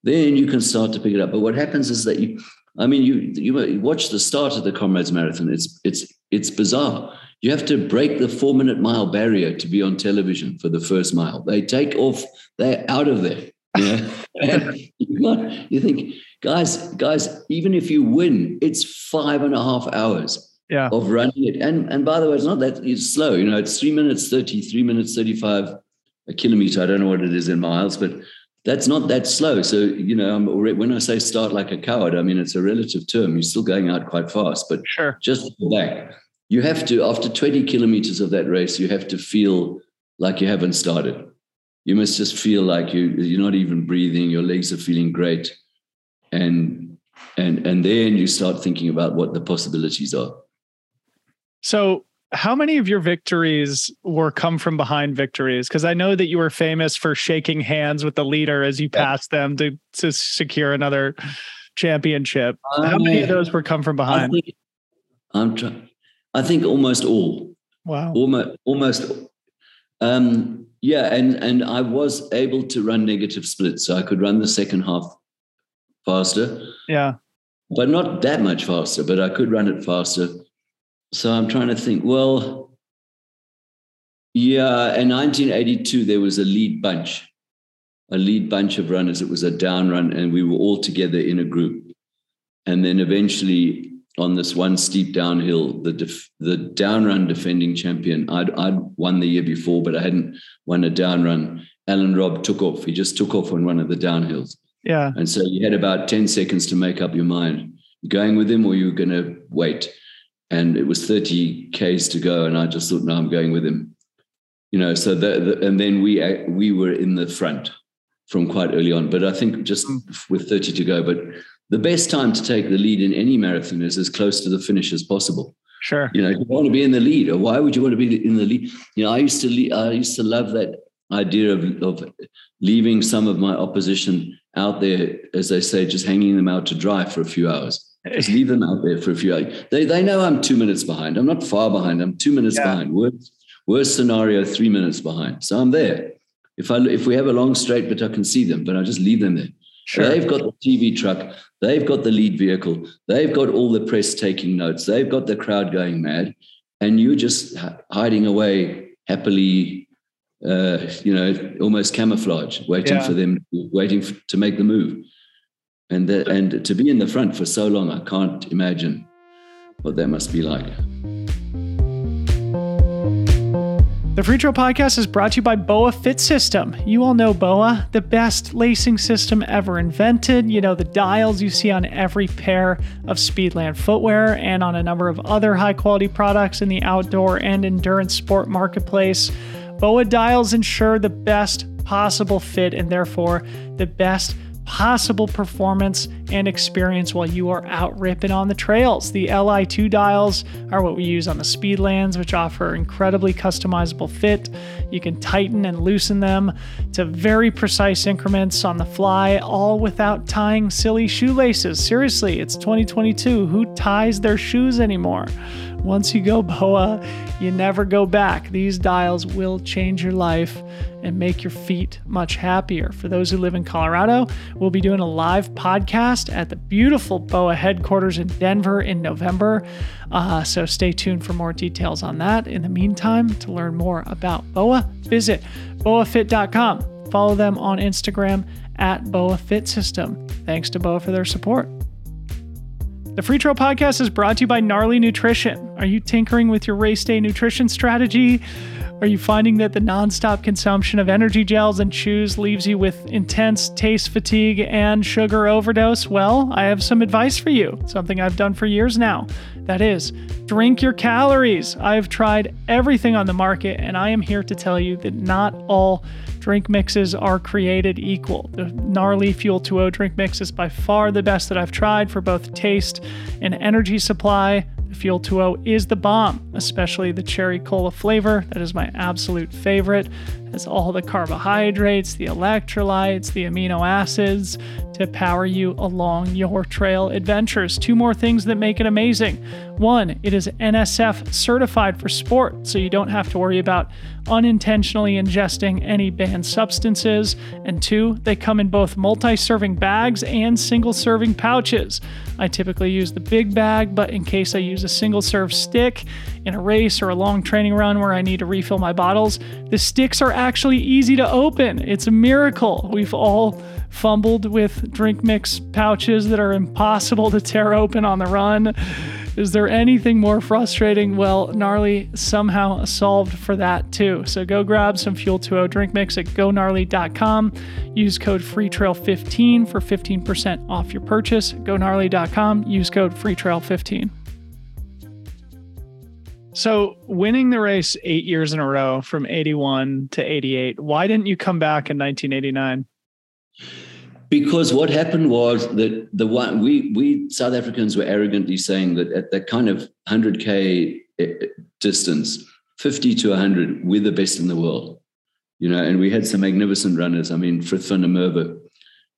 Then you can start to pick it up. But what happens is that you, I mean, you you watch the start of the Comrades Marathon. It's it's it's bizarre. You have to break the four minute mile barrier to be on television for the first mile. They take off. They're out of there. You, know? you, think, guys, guys, even if you win, it's five and a half hours yeah. of running it. And and by the way, it's not that it's slow. You know, it's three minutes 30, three minutes 35 a kilometer. I don't know what it is in miles, but that's not that slow. So, you know, I'm already, when I say start like a coward, I mean, it's a relative term. You're still going out quite fast, but sure. just that, you have to, after 20 kilometers of that race, you have to feel like you haven't started. You must just feel like you, you're not even breathing. Your legs are feeling great. And, and, and then you start thinking about what the possibilities are. So, how many of your victories were come from behind victories? Because I know that you were famous for shaking hands with the leader as you passed them to to secure another championship. how many of those were come from behind? I I'm trying. I think almost all. Wow. Almost, almost. Um, yeah, and and I was able to run negative splits, so I could run the second half faster. Yeah. But not that much faster, but I could run it faster. So I'm trying to think. Well, yeah, in 1982 there was a lead bunch, a lead bunch of runners. It was a down run, and we were all together in a group. And then eventually, on this one steep downhill, the def- the down run defending champion, I'd I'd won the year before, but I hadn't won a downrun. Alan Robb took off. He just took off on one of the downhills. Yeah. And so you had about 10 seconds to make up your mind. Going with him or you were going to wait? and it was 30 k's to go and i just thought no i'm going with him you know so the, the, and then we we were in the front from quite early on but i think just mm. with 30 to go but the best time to take the lead in any marathon is as close to the finish as possible sure you know you want to be in the lead or why would you want to be in the lead you know i used to lead, i used to love that idea of, of leaving some of my opposition out there as they say just hanging them out to dry for a few hours just leave them out there for a few hours. They, they know I'm two minutes behind. I'm not far behind. I'm two minutes yeah. behind. Worst, worst scenario, three minutes behind. So I'm there. If I if we have a long straight, but I can see them, but I just leave them there. Sure. They've got the TV truck. They've got the lead vehicle. They've got all the press taking notes. They've got the crowd going mad, and you're just hiding away happily, uh, you know, almost camouflage, waiting yeah. for them, waiting to make the move and the, and to be in the front for so long, I can't imagine what that must be like. The Freetrail Podcast is brought to you by BOA Fit System. You all know BOA, the best lacing system ever invented. You know, the dials you see on every pair of Speedland footwear and on a number of other high quality products in the outdoor and endurance sport marketplace. BOA dials ensure the best possible fit and therefore the best possible performance and experience while you are out ripping on the trails. The Li2 dials are what we use on the Speedlands, which offer incredibly customizable fit. You can tighten and loosen them to very precise increments on the fly, all without tying silly shoelaces. Seriously, it's 2022. Who ties their shoes anymore? Once you go BOA, you never go back. These dials will change your life and make your feet much happier. For those who live in Colorado, we'll be doing a live podcast at the beautiful BOA headquarters in Denver in November. Uh, so stay tuned for more details on that. In the meantime, to learn more about BOA, visit boafit.com. Follow them on Instagram at BOA. Thanks to BOA for their support. The Freetrail Podcast is brought to you by Gnarly Nutrition. Are you tinkering with your race day nutrition strategy? Are you finding that the nonstop consumption of energy gels and chews leaves you with intense taste fatigue and sugar overdose? Well, I have some advice for you, something I've done for years now. That is, drink your calories. I've tried everything on the market, and I am here to tell you that not all drink mixes are created equal. The Gnarly Fuel 2O drink mix is by far the best that I've tried for both taste and energy supply. The Fuel 2O is the bomb, especially the cherry cola flavor. That is my absolute favorite. It has all the carbohydrates, the electrolytes, the amino acids to power you along your trail adventures. Two more things that make it amazing. One, it is NSF certified for sport, so you don't have to worry about unintentionally ingesting any banned substances. And two, they come in both multi serving bags and single serving pouches. I typically use the big bag, but in case I use a single serve stick in a race or a long training run where I need to refill my bottles, the sticks are actually easy to open. It's a miracle. We've all fumbled with drink mix pouches that are impossible to tear open on the run. Is there anything more frustrating? Well, Gnarly somehow solved for that too. So go grab some Fuel 2O drink mix at gonarly.com. Use code FreeTrail15 for 15% off your purchase. GoNarly.com. Use code FreeTrail15. So, winning the race eight years in a row from 81 to 88, why didn't you come back in 1989? Because what happened was that the one we we South Africans were arrogantly saying that at that kind of 100k eh, distance, 50 to 100, we're the best in the world. You know, and we had some magnificent runners. I mean, Frith van der Merwe,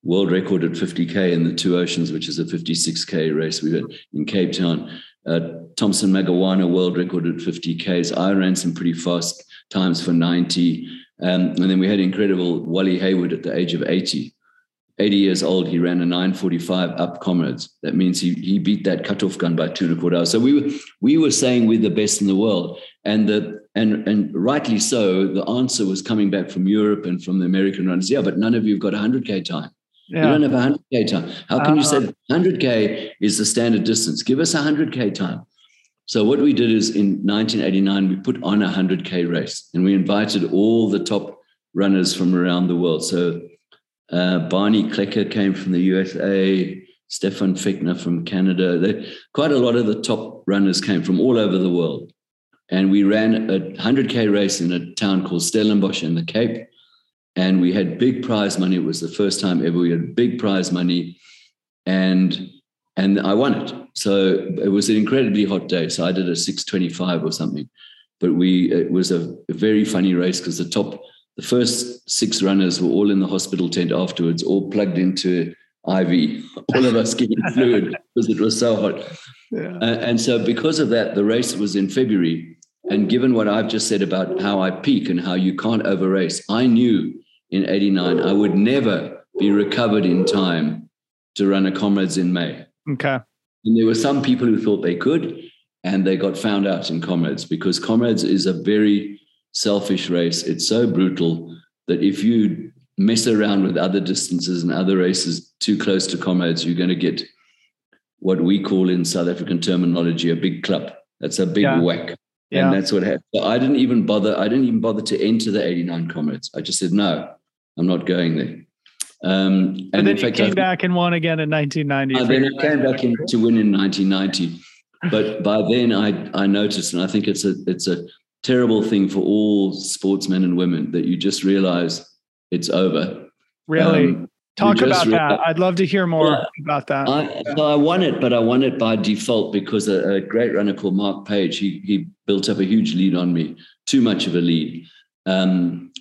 world record at 50k in the Two Oceans, which is a 56k race we had in Cape Town. Uh, Thompson Magawana, world record at 50Ks. I ran some pretty fast times for 90. Um, and then we had incredible Wally Hayward at the age of 80. 80 years old, he ran a 945 up comrades. That means he, he beat that cutoff gun by two and a quarter hours. So we were, we were saying we're the best in the world. And, the, and, and rightly so, the answer was coming back from Europe and from the American runners. Yeah, but none of you have got 100K time. Yeah. You don't have a 100K time. How can uh, you say 100K uh. is the standard distance? Give us a 100K time. So what we did is in 1989, we put on a 100K race and we invited all the top runners from around the world. So uh, Barney Klecker came from the USA, Stefan Fechner from Canada. They, quite a lot of the top runners came from all over the world. And we ran a 100K race in a town called Stellenbosch in the Cape and we had big prize money. It was the first time ever we had big prize money, and and I won it. So it was an incredibly hot day. So I did a six twenty five or something, but we it was a very funny race because the top the first six runners were all in the hospital tent afterwards, all plugged into IV, all of us getting fluid because it was so hot. Yeah. Uh, and so because of that, the race was in February. And given what I've just said about how I peak and how you can't over race, I knew in 89, I would never be recovered in time to run a Comrades in May. Okay. And there were some people who thought they could, and they got found out in Comrades because Comrades is a very selfish race. It's so brutal that if you mess around with other distances and other races too close to Comrades, you're going to get what we call in South African terminology a big club. That's a big yeah. whack. Yeah. And that's what happened. So I didn't even bother. I didn't even bother to enter the 89 Comrades. I just said, no, I'm not going there. Um, and, and then you fact, came I, back and won again in 1990. Uh, then I came back in, to win in 1990. But by then I, I noticed, and I think it's a, it's a terrible thing for all sportsmen and women that you just realize it's over. Really? Um, Talk about that. I'd love to hear more yeah, about that. I, I won it, but I won it by default because a, a, great runner called Mark Page, he, he built up a huge lead on me, too much of a lead. Um,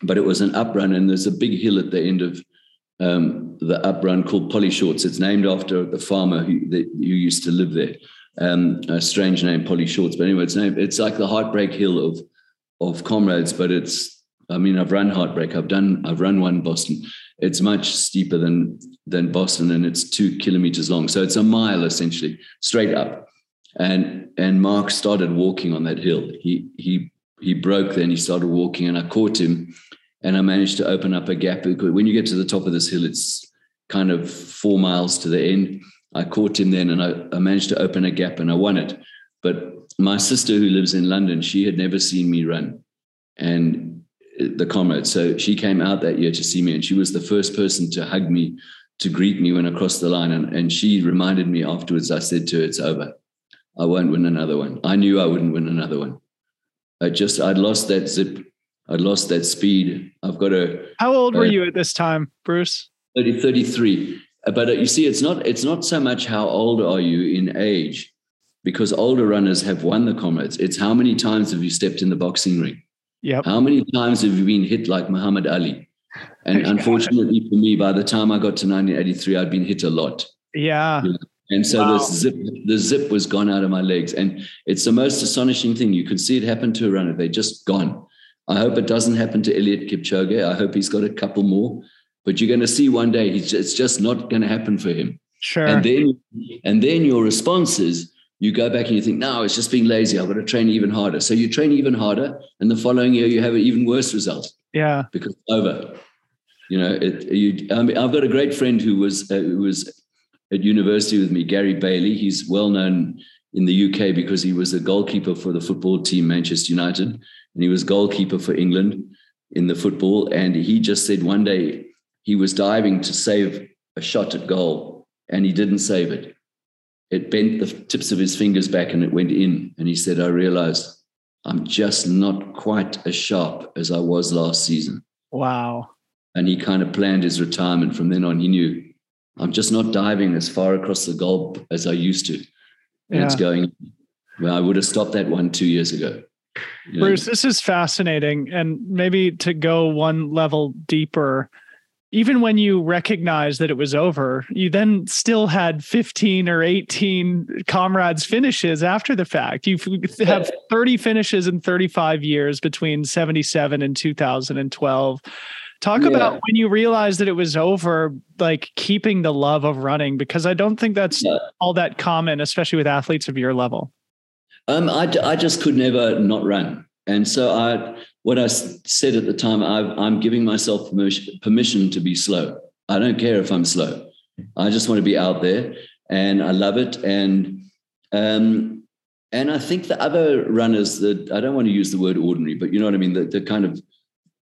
but it was an uprun, and there's a big hill at the end of um, the uprun called Polly Shorts. It's named after the farmer who, the, who used to live there. Um, a strange name, Polly Shorts. But anyway, it's named, it's like the heartbreak hill of of comrades, but it's I mean, I've run heartbreak. I've done I've run one Boston. It's much steeper than than Boston, and it's two kilometers long. So it's a mile essentially, straight up. And and Mark started walking on that hill. He he he broke then he started walking and i caught him and i managed to open up a gap when you get to the top of this hill it's kind of four miles to the end i caught him then and I, I managed to open a gap and i won it but my sister who lives in london she had never seen me run and the comrades. So she came out that year to see me, and she was the first person to hug me, to greet me when I crossed the line. And, and she reminded me afterwards, I said to her, It's over. I won't win another one. I knew I wouldn't win another one. I just, I'd lost that zip. I'd lost that speed. I've got a. How old were you at this time, Bruce? 30, 33. But you see, it's not, it's not so much how old are you in age, because older runners have won the comrades. It's how many times have you stepped in the boxing ring? Yep. How many times have you been hit like Muhammad Ali? And unfortunately for me, by the time I got to 1983, I'd been hit a lot. Yeah. And so wow. the zip, the zip was gone out of my legs. And it's the most astonishing thing. You can see it happen to a runner. They're just gone. I hope it doesn't happen to Eliud Kipchoge. I hope he's got a couple more. But you're going to see one day it's just not going to happen for him. Sure. And then, and then your response is you go back and you think, no, it's just being lazy. I've got to train even harder. So you train even harder, and the following year you have an even worse result. Yeah. Because over. You know, it, you, I mean, I've got a great friend who was uh, who was at university with me, Gary Bailey. He's well known in the UK because he was the goalkeeper for the football team Manchester United, and he was goalkeeper for England in the football. And he just said one day he was diving to save a shot at goal and he didn't save it. It bent the tips of his fingers back and it went in. And he said, I realized I'm just not quite as sharp as I was last season. Wow. And he kind of planned his retirement. From then on, he knew I'm just not diving as far across the goal as I used to. And yeah. it's going, well, I would have stopped that one two years ago. You know? Bruce, this is fascinating. And maybe to go one level deeper, even when you recognize that it was over, you then still had 15 or 18 comrades finishes after the fact. You have 30 finishes in 35 years between 77 and 2012. Talk yeah. about when you realized that it was over, like keeping the love of running, because I don't think that's yeah. all that common, especially with athletes of your level. Um, I, I just could never not run. And so I, what I said at the time, i am giving myself permission to be slow. I don't care if I'm slow. I just want to be out there, and I love it. And um, and I think the other runners that I don't want to use the word ordinary, but you know what I mean. The, the kind of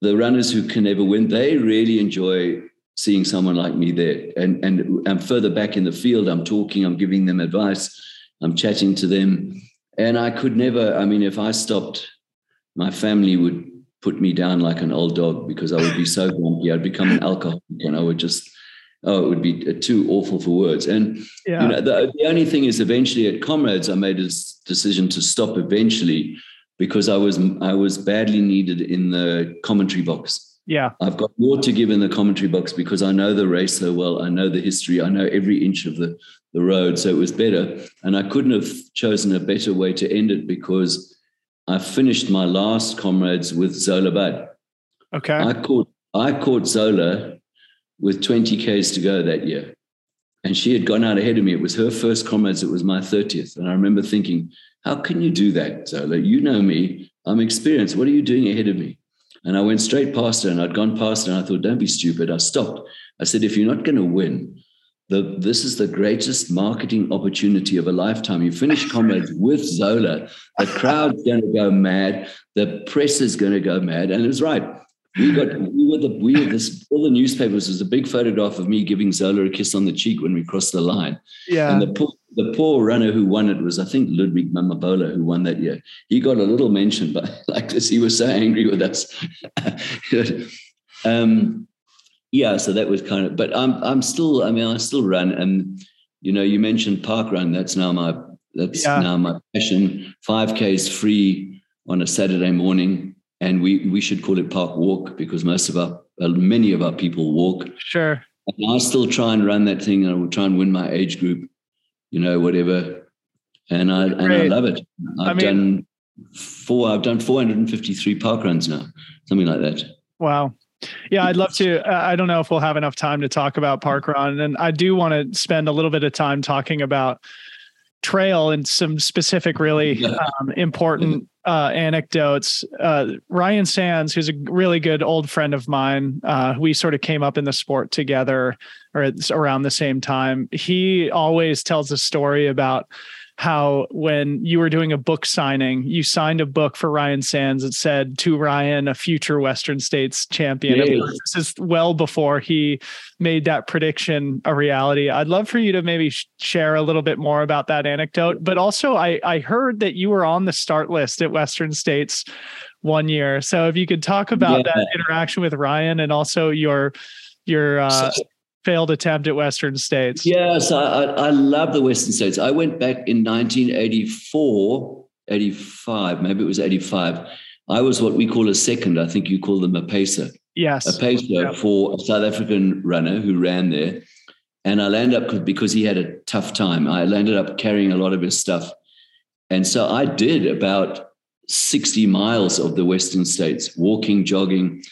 the runners who can never win, they really enjoy seeing someone like me there. And and I'm further back in the field. I'm talking. I'm giving them advice. I'm chatting to them. And I could never. I mean, if I stopped my family would put me down like an old dog because I would be so grumpy. I'd become an alcoholic and I would just, oh, it would be uh, too awful for words. And yeah. you know, the, the only thing is, eventually at Comrades, I made a decision to stop eventually because I was I was badly needed in the commentary box. Yeah, I've got more to give in the commentary box because I know the race so well. I know the history. I know every inch of the the road, so it was better. And I couldn't have chosen a better way to end it because I finished my last comrades with Zola Budd. Okay. I caught I caught Zola with 20 Ks to go that year. And she had gone out ahead of me. It was her first comrades. It was my 30th. And I remember thinking, how can you do that, Zola? You know me. I'm experienced. What are you doing ahead of me? And I went straight past her and I'd gone past her and I thought, don't be stupid. I stopped. I said, if you're not going to win, the, this is the greatest marketing opportunity of a lifetime. You finish comrades with Zola, the crowd's going to go mad, the press is going to go mad, and it was right. We got we were the we were this all the newspapers was a big photograph of me giving Zola a kiss on the cheek when we crossed the line. Yeah, and the poor the poor runner who won it was I think Ludwick Mamabolo who won that year. He got a little mention, but like this, he was so angry with us. um, yeah, so that was kind of, but I'm I'm still, I mean, I still run, and you know, you mentioned park run. That's now my that's yeah. now my passion. Five Ks free on a Saturday morning, and we we should call it park walk because most of our uh, many of our people walk. Sure. And I still try and run that thing, and I will try and win my age group, you know, whatever. And I Great. and I love it. I've I mean, done four. I've done 453 park runs now, something like that. Wow. Yeah, I'd love to. I don't know if we'll have enough time to talk about park run, and I do want to spend a little bit of time talking about trail and some specific, really um, important uh, anecdotes. Uh, Ryan Sandes, who's a really good old friend of mine, uh, we sort of came up in the sport together, or around the same time. He always tells a story about how when you were doing a book signing, you signed a book for Ryan Sandes that said to Ryan, a future Western States champion. Yes. This is well before he made that prediction a reality. I'd love for you to maybe share a little bit more about that anecdote. But also, I, I heard that you were on the start list at Western States one year. So if you could talk about yeah. that interaction with Ryan and also your your uh, failed attempt at Western States. Yes, I, I love the Western States. I went back in 1984, 85, maybe it was 85. I was what we call a second. I think you call them a pacer. Yes. A pacer yep. for a South African runner who ran there. And I landed up because he had a tough time. I landed up carrying a lot of his stuff. And so I did about 60 miles of the Western States, walking, jogging,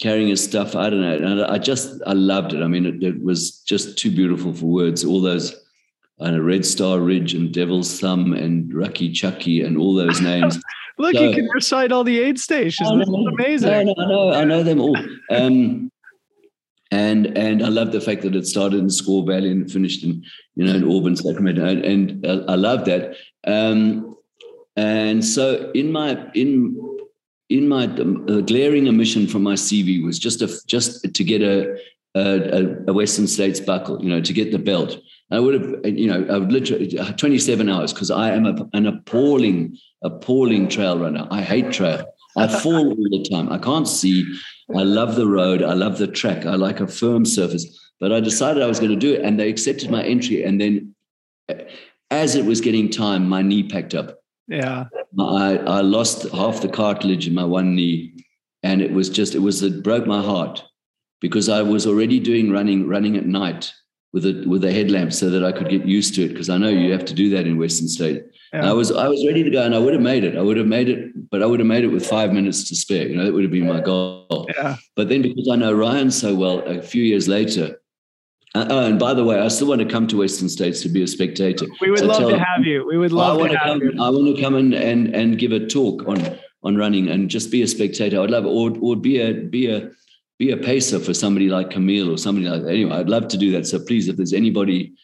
carrying his stuff. I don't know. And I just, I loved it. I mean, it, it was just too beautiful for words. All those, I know, Red Star Ridge and Devil's Thumb and Rucky Chucky and all those names. Look, so, you can recite all the aid stations. This is amazing. No, no, I know, I know them all. Um, and and I love the fact that it started in Squaw Valley and finished in you know in Auburn, Sacramento, and, and I, I love that. Um, and so in my in in my uh, glaring omission from my CV was just a just to get a a, a Western States buckle, you know, to get the belt. I would have, you know, I would literally uh, 27 hours because I am a, an appalling, appalling trail runner. I hate trail. I fall all the time. I can't see. I love the road. I love the track. I like a firm surface. But I decided I was going to do it, and they accepted my entry. And then, uh, as it was getting time, my knee packed up. Yeah. I, I lost half the cartilage in my one knee. And it was just, it was, it broke my heart because I was already doing running, running at night with a, with a headlamp so that I could get used to it. Cause I know you have to do that in Western State. Yeah. I was, I was ready to go and I would have made it. I would have made it, but I would have made it with five minutes to spare. You know, that would have been my goal. Yeah. But then because I know Ryan so well, a few years later, uh, oh, and by the way, I still want to come to Western States to be a spectator. We would so love to have you. We would love to have come, you. I want to come and, and and give a talk on on running and just be a spectator. I'd love. Or or be a be a be a pacer for somebody like Camille or somebody like that. Anyway, I'd love to do that. So please, if there's anybody,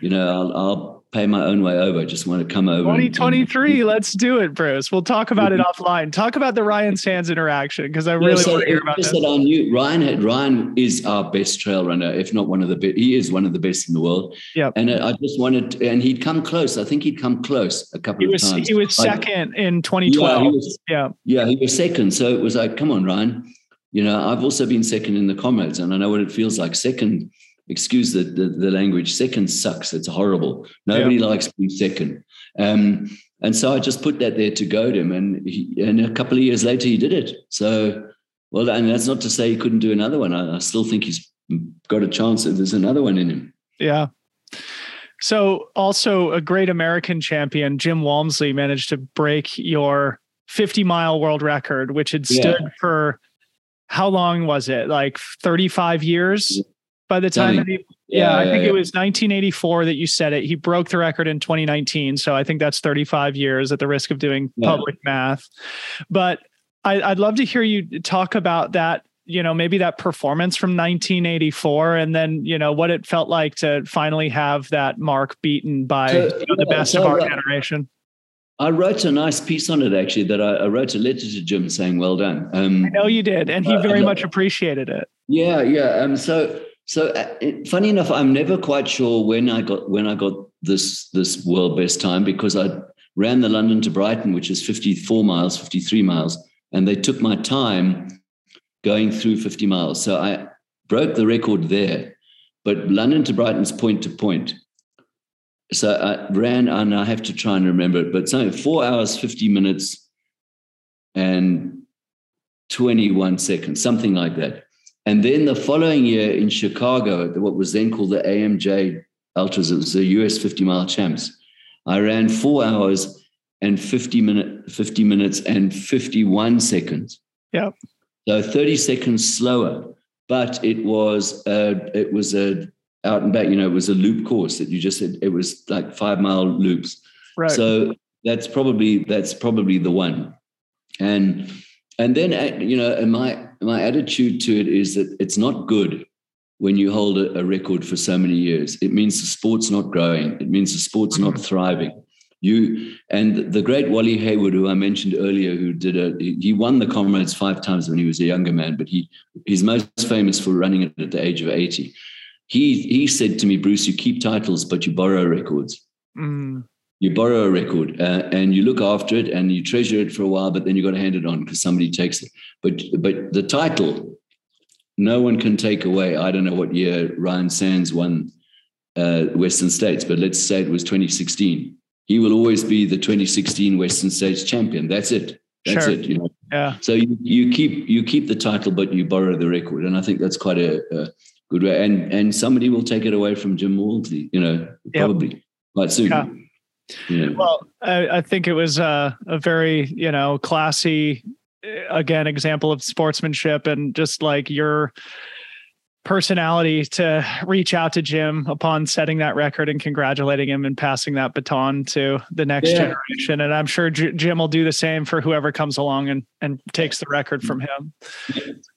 you know, I'll, I'll pay my own way over. I just want to come over. 2023. And, let's do it, Bruce. We'll talk about it mm-hmm. offline. Talk about the Ryan Sandes interaction because I really yeah, so want to hear about. That I knew Ryan had, Ryan is our best trail runner, if not one of the best. He is one of the best in the world. Yeah. And I just wanted, and he'd come close. I think he'd come close a couple he was, of times. He was second in 2012. Yeah was, yeah. Yeah, he was second. So it was like, come on, Ryan. You know, I've also been second in the comrades, and I know what it feels like. Second excuse the, the, the, language, second sucks. It's horrible. Nobody yeah. likes being second. Um, and so I just put that there to goad him. And, he, and a couple of years later, he did it. So, well, and that's not to say he couldn't do another one. I, I still think he's got a chance that there's another one in him. Yeah. So, also a great American champion, Jim Walmsley, managed to break your 50 mile world record, which had stood yeah. for how long was it? Like 35 years? By the time that he, yeah, yeah, I think yeah. it was 1984 that you said it. He broke the record in 2019. So I think that's 35 years at the risk of doing public math. But I, would love to hear you talk about that, you know, maybe that performance from 1984 and then, you know, what it felt like to finally have that mark beaten by so, you know, the best so of our generation. I wrote a nice piece on it actually that I, I wrote a letter to Jim saying, well done. Um, I know you did. And he very uh, much appreciated it. Yeah. Yeah. Um, so, so uh, funny enough, I'm never quite sure when I got when I got this this world best time because I ran the London to Brighton, which is 54 miles, 53 miles, and they took my time going through 50 miles. So I broke the record there, but London to Brighton's point to point. So I ran, and I have to try and remember it, but something four hours, 50 minutes, and 21 seconds, something like that. And then the following year in Chicago, what was then called the AMJ Ultras, it was the US 50 mile champs. I ran four hours and 50 minute, 50 minutes and 51 seconds. Yeah. So 30 seconds slower, but it was a, it was a out and back, you know, it was a loop course that you just said it was like five mile loops. Right. So that's probably that's probably the one. And and then uh, you know, and my my attitude to it is that it's not good when you hold a, a record for so many years. It means the sport's not growing. It means the sport's not mm-hmm. thriving. You and the great Wally Hayward, who I mentioned earlier, who did a he won the comrades five times when he was a younger man, but he he's most famous for running it at the age of 80. He he said to me, Bruce, you keep titles, but you borrow records. Mm. You borrow a record uh, and you look after it and you treasure it for a while, but then you've got to hand it on because somebody takes it. But but the title, no one can take away. I don't know what year Ryan Sandes won uh, Western States, but let's say it was 2016 he will always be the 2016 Western States champion. That's it. That's sure. it. You know. Yeah. So you, you keep you keep the title, but you borrow the record, and I think that's quite a, a good way. And and somebody will take it away from Jim Walmsley. You know, probably yep. quite soon. Yeah. Yeah. Well, I, I, think it was a, a very you know classy, uh, again example of sportsmanship and just like your personality to reach out to Jim upon setting that record and congratulating him and passing that baton to the next yeah. generation. And I'm sure J- Jim will do the same for whoever comes along and, and takes the record from him.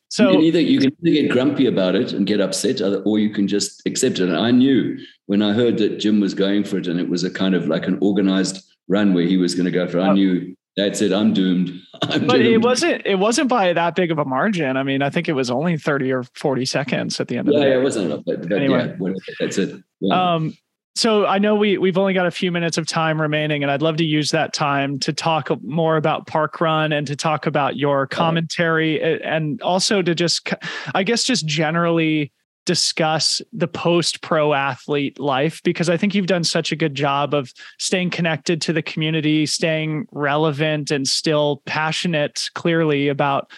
So you can, either, you can either get grumpy about it and get upset, or you can just accept it. And I knew when I heard that Jim was going for it and it was a kind of like an organized run where he was going to go for it, I knew that's it. I'm doomed. I'm but doomed. it wasn't. It wasn't by that big of a margin. I mean, I think it was only thirty or forty seconds at the end yeah, of the Yeah, it wasn't enough. But, but anyway, yeah, that's it. Yeah. Um, so I know we we've only got a few minutes of time remaining, and I'd love to use that time to talk more about Park Run and to talk about your commentary, and also to just, I guess, just generally discuss the post pro athlete life because I think you've done such a good job of staying connected to the community, staying relevant, and still passionate clearly about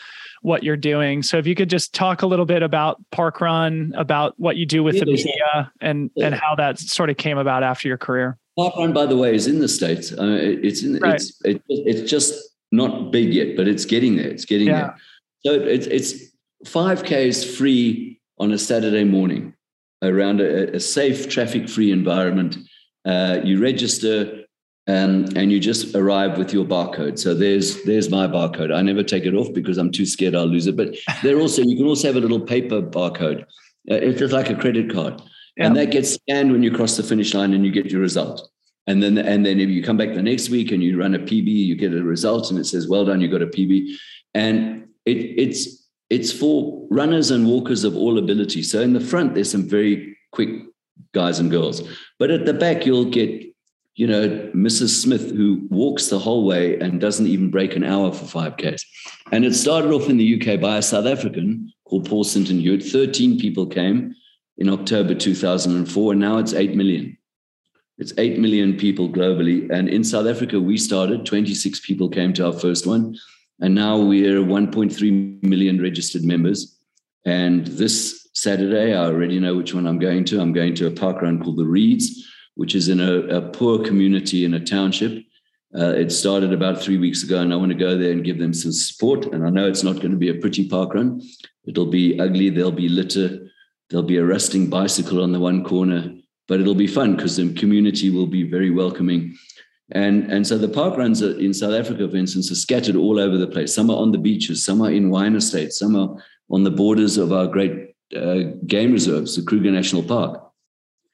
what you're doing. So if you could just talk a little bit about Park Run, about what you do with yeah, the media and yeah. and how that sort of came about after your career. Park Run, by the way, is in the states. Uh, it's in right. it's it, it's just not big yet, but it's getting there. It's getting yeah. there. So it's it's five k is free on a Saturday morning around a, a safe, traffic free environment. Uh, you register um, and you just arrive with your barcode. So there's there's my barcode. I never take it off because I'm too scared I'll lose it. But there also you can also have a little paper barcode. Uh, it's just like a credit card, yeah. and that gets scanned when you cross the finish line and you get your result. And then and then if you come back the next week and you run a PB, you get a result and it says well done, you got a PB, and it, it's it's for runners and walkers of all ability. So in the front, there's some very quick guys and girls. But at the back, you'll get, you know, Mrs. Smith, who walks the whole way and doesn't even break an hour for 5Ks. And it started off in the UK by a South African called Paul Hewitt. 13 people came in October 2004, and now it's 8 million. It's 8 million people globally. And in South Africa, we started, 26 people came to our first one. And now we're 1.3 million registered members. And this Saturday, I already know which one I'm going to. I'm going to a park run called the Reeds, which is in a, a poor community in a township. Uh, it started about three weeks ago, and I want to go there and give them some support. And I know it's not going to be a pretty park run. It'll be ugly. There'll be litter. There'll be a rusting bicycle on the one corner, but it'll be fun because the community will be very welcoming. And, and so the park runs in South Africa, for instance, are scattered all over the place. Some are on the beaches, some are in wine estates, some are on the borders of our great uh, game reserves, the Kruger National Park.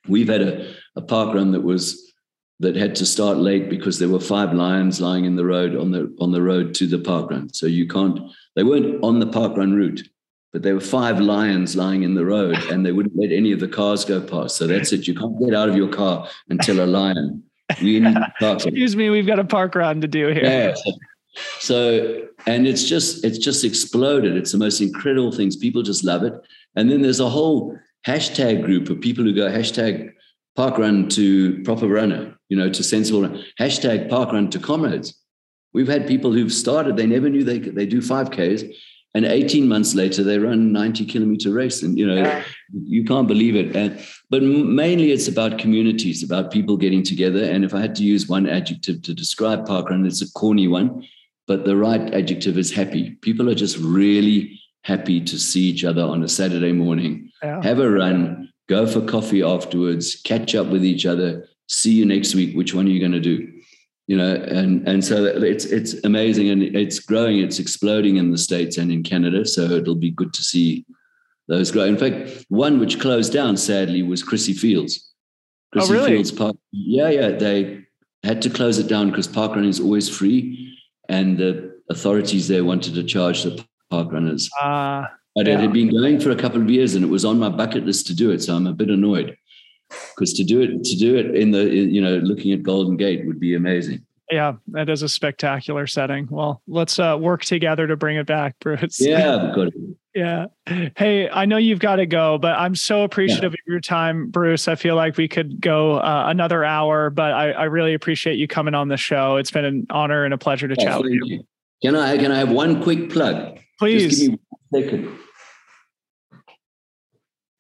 We've had a, a park run that was that had to start late because there were five lions lying in the road on the on the road to the park run. So you can't. They weren't on the park run route, but there were five lions lying in the road, and they wouldn't let any of the cars go past. So that's it. You can't get out of your car until a lion we Excuse me, we've got a park run to do here. Yeah. So, and it's just it's just exploded. It's the most incredible things. People just love it. And then there's a whole hashtag group of people who go hashtag park run to proper runner, you know, to sensible run, hashtag park run to comrades. We've had people who've started, they never knew they could, they do 5Ks and 18 months later they run 90 kilometer race and you know yeah. you can't believe it. And, but mainly it's about communities about people getting together. And if i had to use one adjective to describe parkrun it's a corny one but the right adjective is happy. People are just really happy to see each other on a saturday morning. Yeah. have a run go for coffee afterwards catch up with each other see you next week which one are you going to do you know and and so it's it's amazing and it's growing it's exploding in the states and in canada so it'll be good to see those grow in fact one which closed down sadly was Crissy Fields Crissy oh, really? Fields Park yeah yeah they had to close it down because park running is always free, and the authorities there wanted to charge the park runners. Uh, but yeah. it had been going for a couple of years, and it was on my bucket list to do it. So I'm a bit annoyed because to do it to do it in the you know looking at Golden Gate would be amazing. Yeah, that is a spectacular setting. Well, let's uh, work together to bring it back, Bruce. Yeah, good. yeah. Hey, I know you've got to go, but I'm so appreciative yeah. of your time, Bruce. I feel like we could go uh, another hour, but I, I, really appreciate you coming on the show. It's been an honor and a pleasure to chat with you. you. Can I can I have one quick plug? Please. Just give me one second.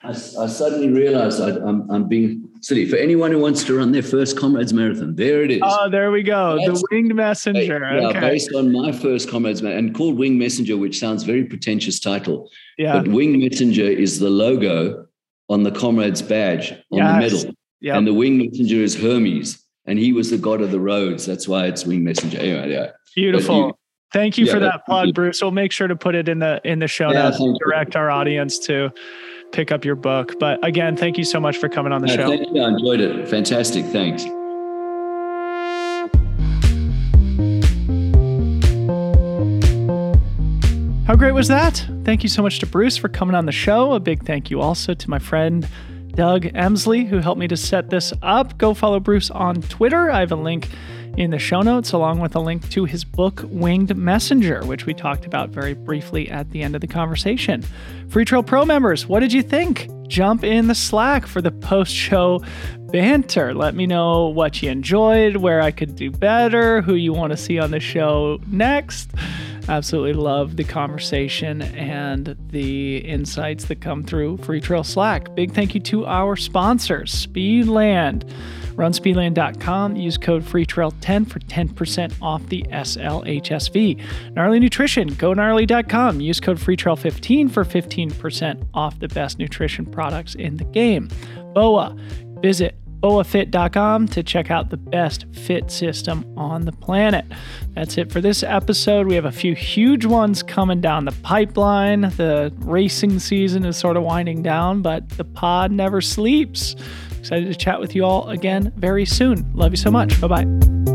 I, I suddenly realized I, am I'm being silly. For anyone who wants to run their first Comrades Marathon, there it is. Oh, there we go. That's, the Winged Messenger. Yeah, okay. based on my first Comrades Marathon and called Winged Messenger, which sounds very pretentious title. Yeah. But Winged Messenger is the logo on the Comrades badge on yes. the medal. Yep. And the Winged Messenger is Hermes, and he was the god of the roads. That's why it's Winged Messenger. Anyway, yeah. Beautiful. Thank you yeah, for that plug, Bruce. We'll make sure to put it in the in the show yeah, notes and direct our audience to pick up your book. But again, thank you so much for coming on the show. Thank you. I enjoyed it. Fantastic. Thanks. How great was that? Thank you so much to Bruce for coming on the show. A big thank you also to my friend Doug Emsley, who helped me to set this up. Go follow Bruce on Twitter. I have a link in the show notes, along with a link to his book, Winged Messenger, which we talked about very briefly at the end of the conversation. Freetrail Pro members, what did you think? Jump in the Slack for the post show banter. Let me know what you enjoyed, where I could do better, who you want to see on the show next. Absolutely love the conversation and the insights that come through Freetrail Slack. Big thank you to our sponsors, Speedland. Runspeedland.com. Use code FreeTrail10 for 10% off the SLHSV. Gnarly Nutrition. Go gnarly.com. Use code FreeTrail15 for 15% off the best nutrition products in the game. BOA. Visit boafit.com to check out the best fit system on the planet. That's it for this episode. We have a few huge ones coming down the pipeline. The racing season is sort of winding down, but the pod never sleeps. Excited to chat with you all again very soon. Love you so much. Bye bye.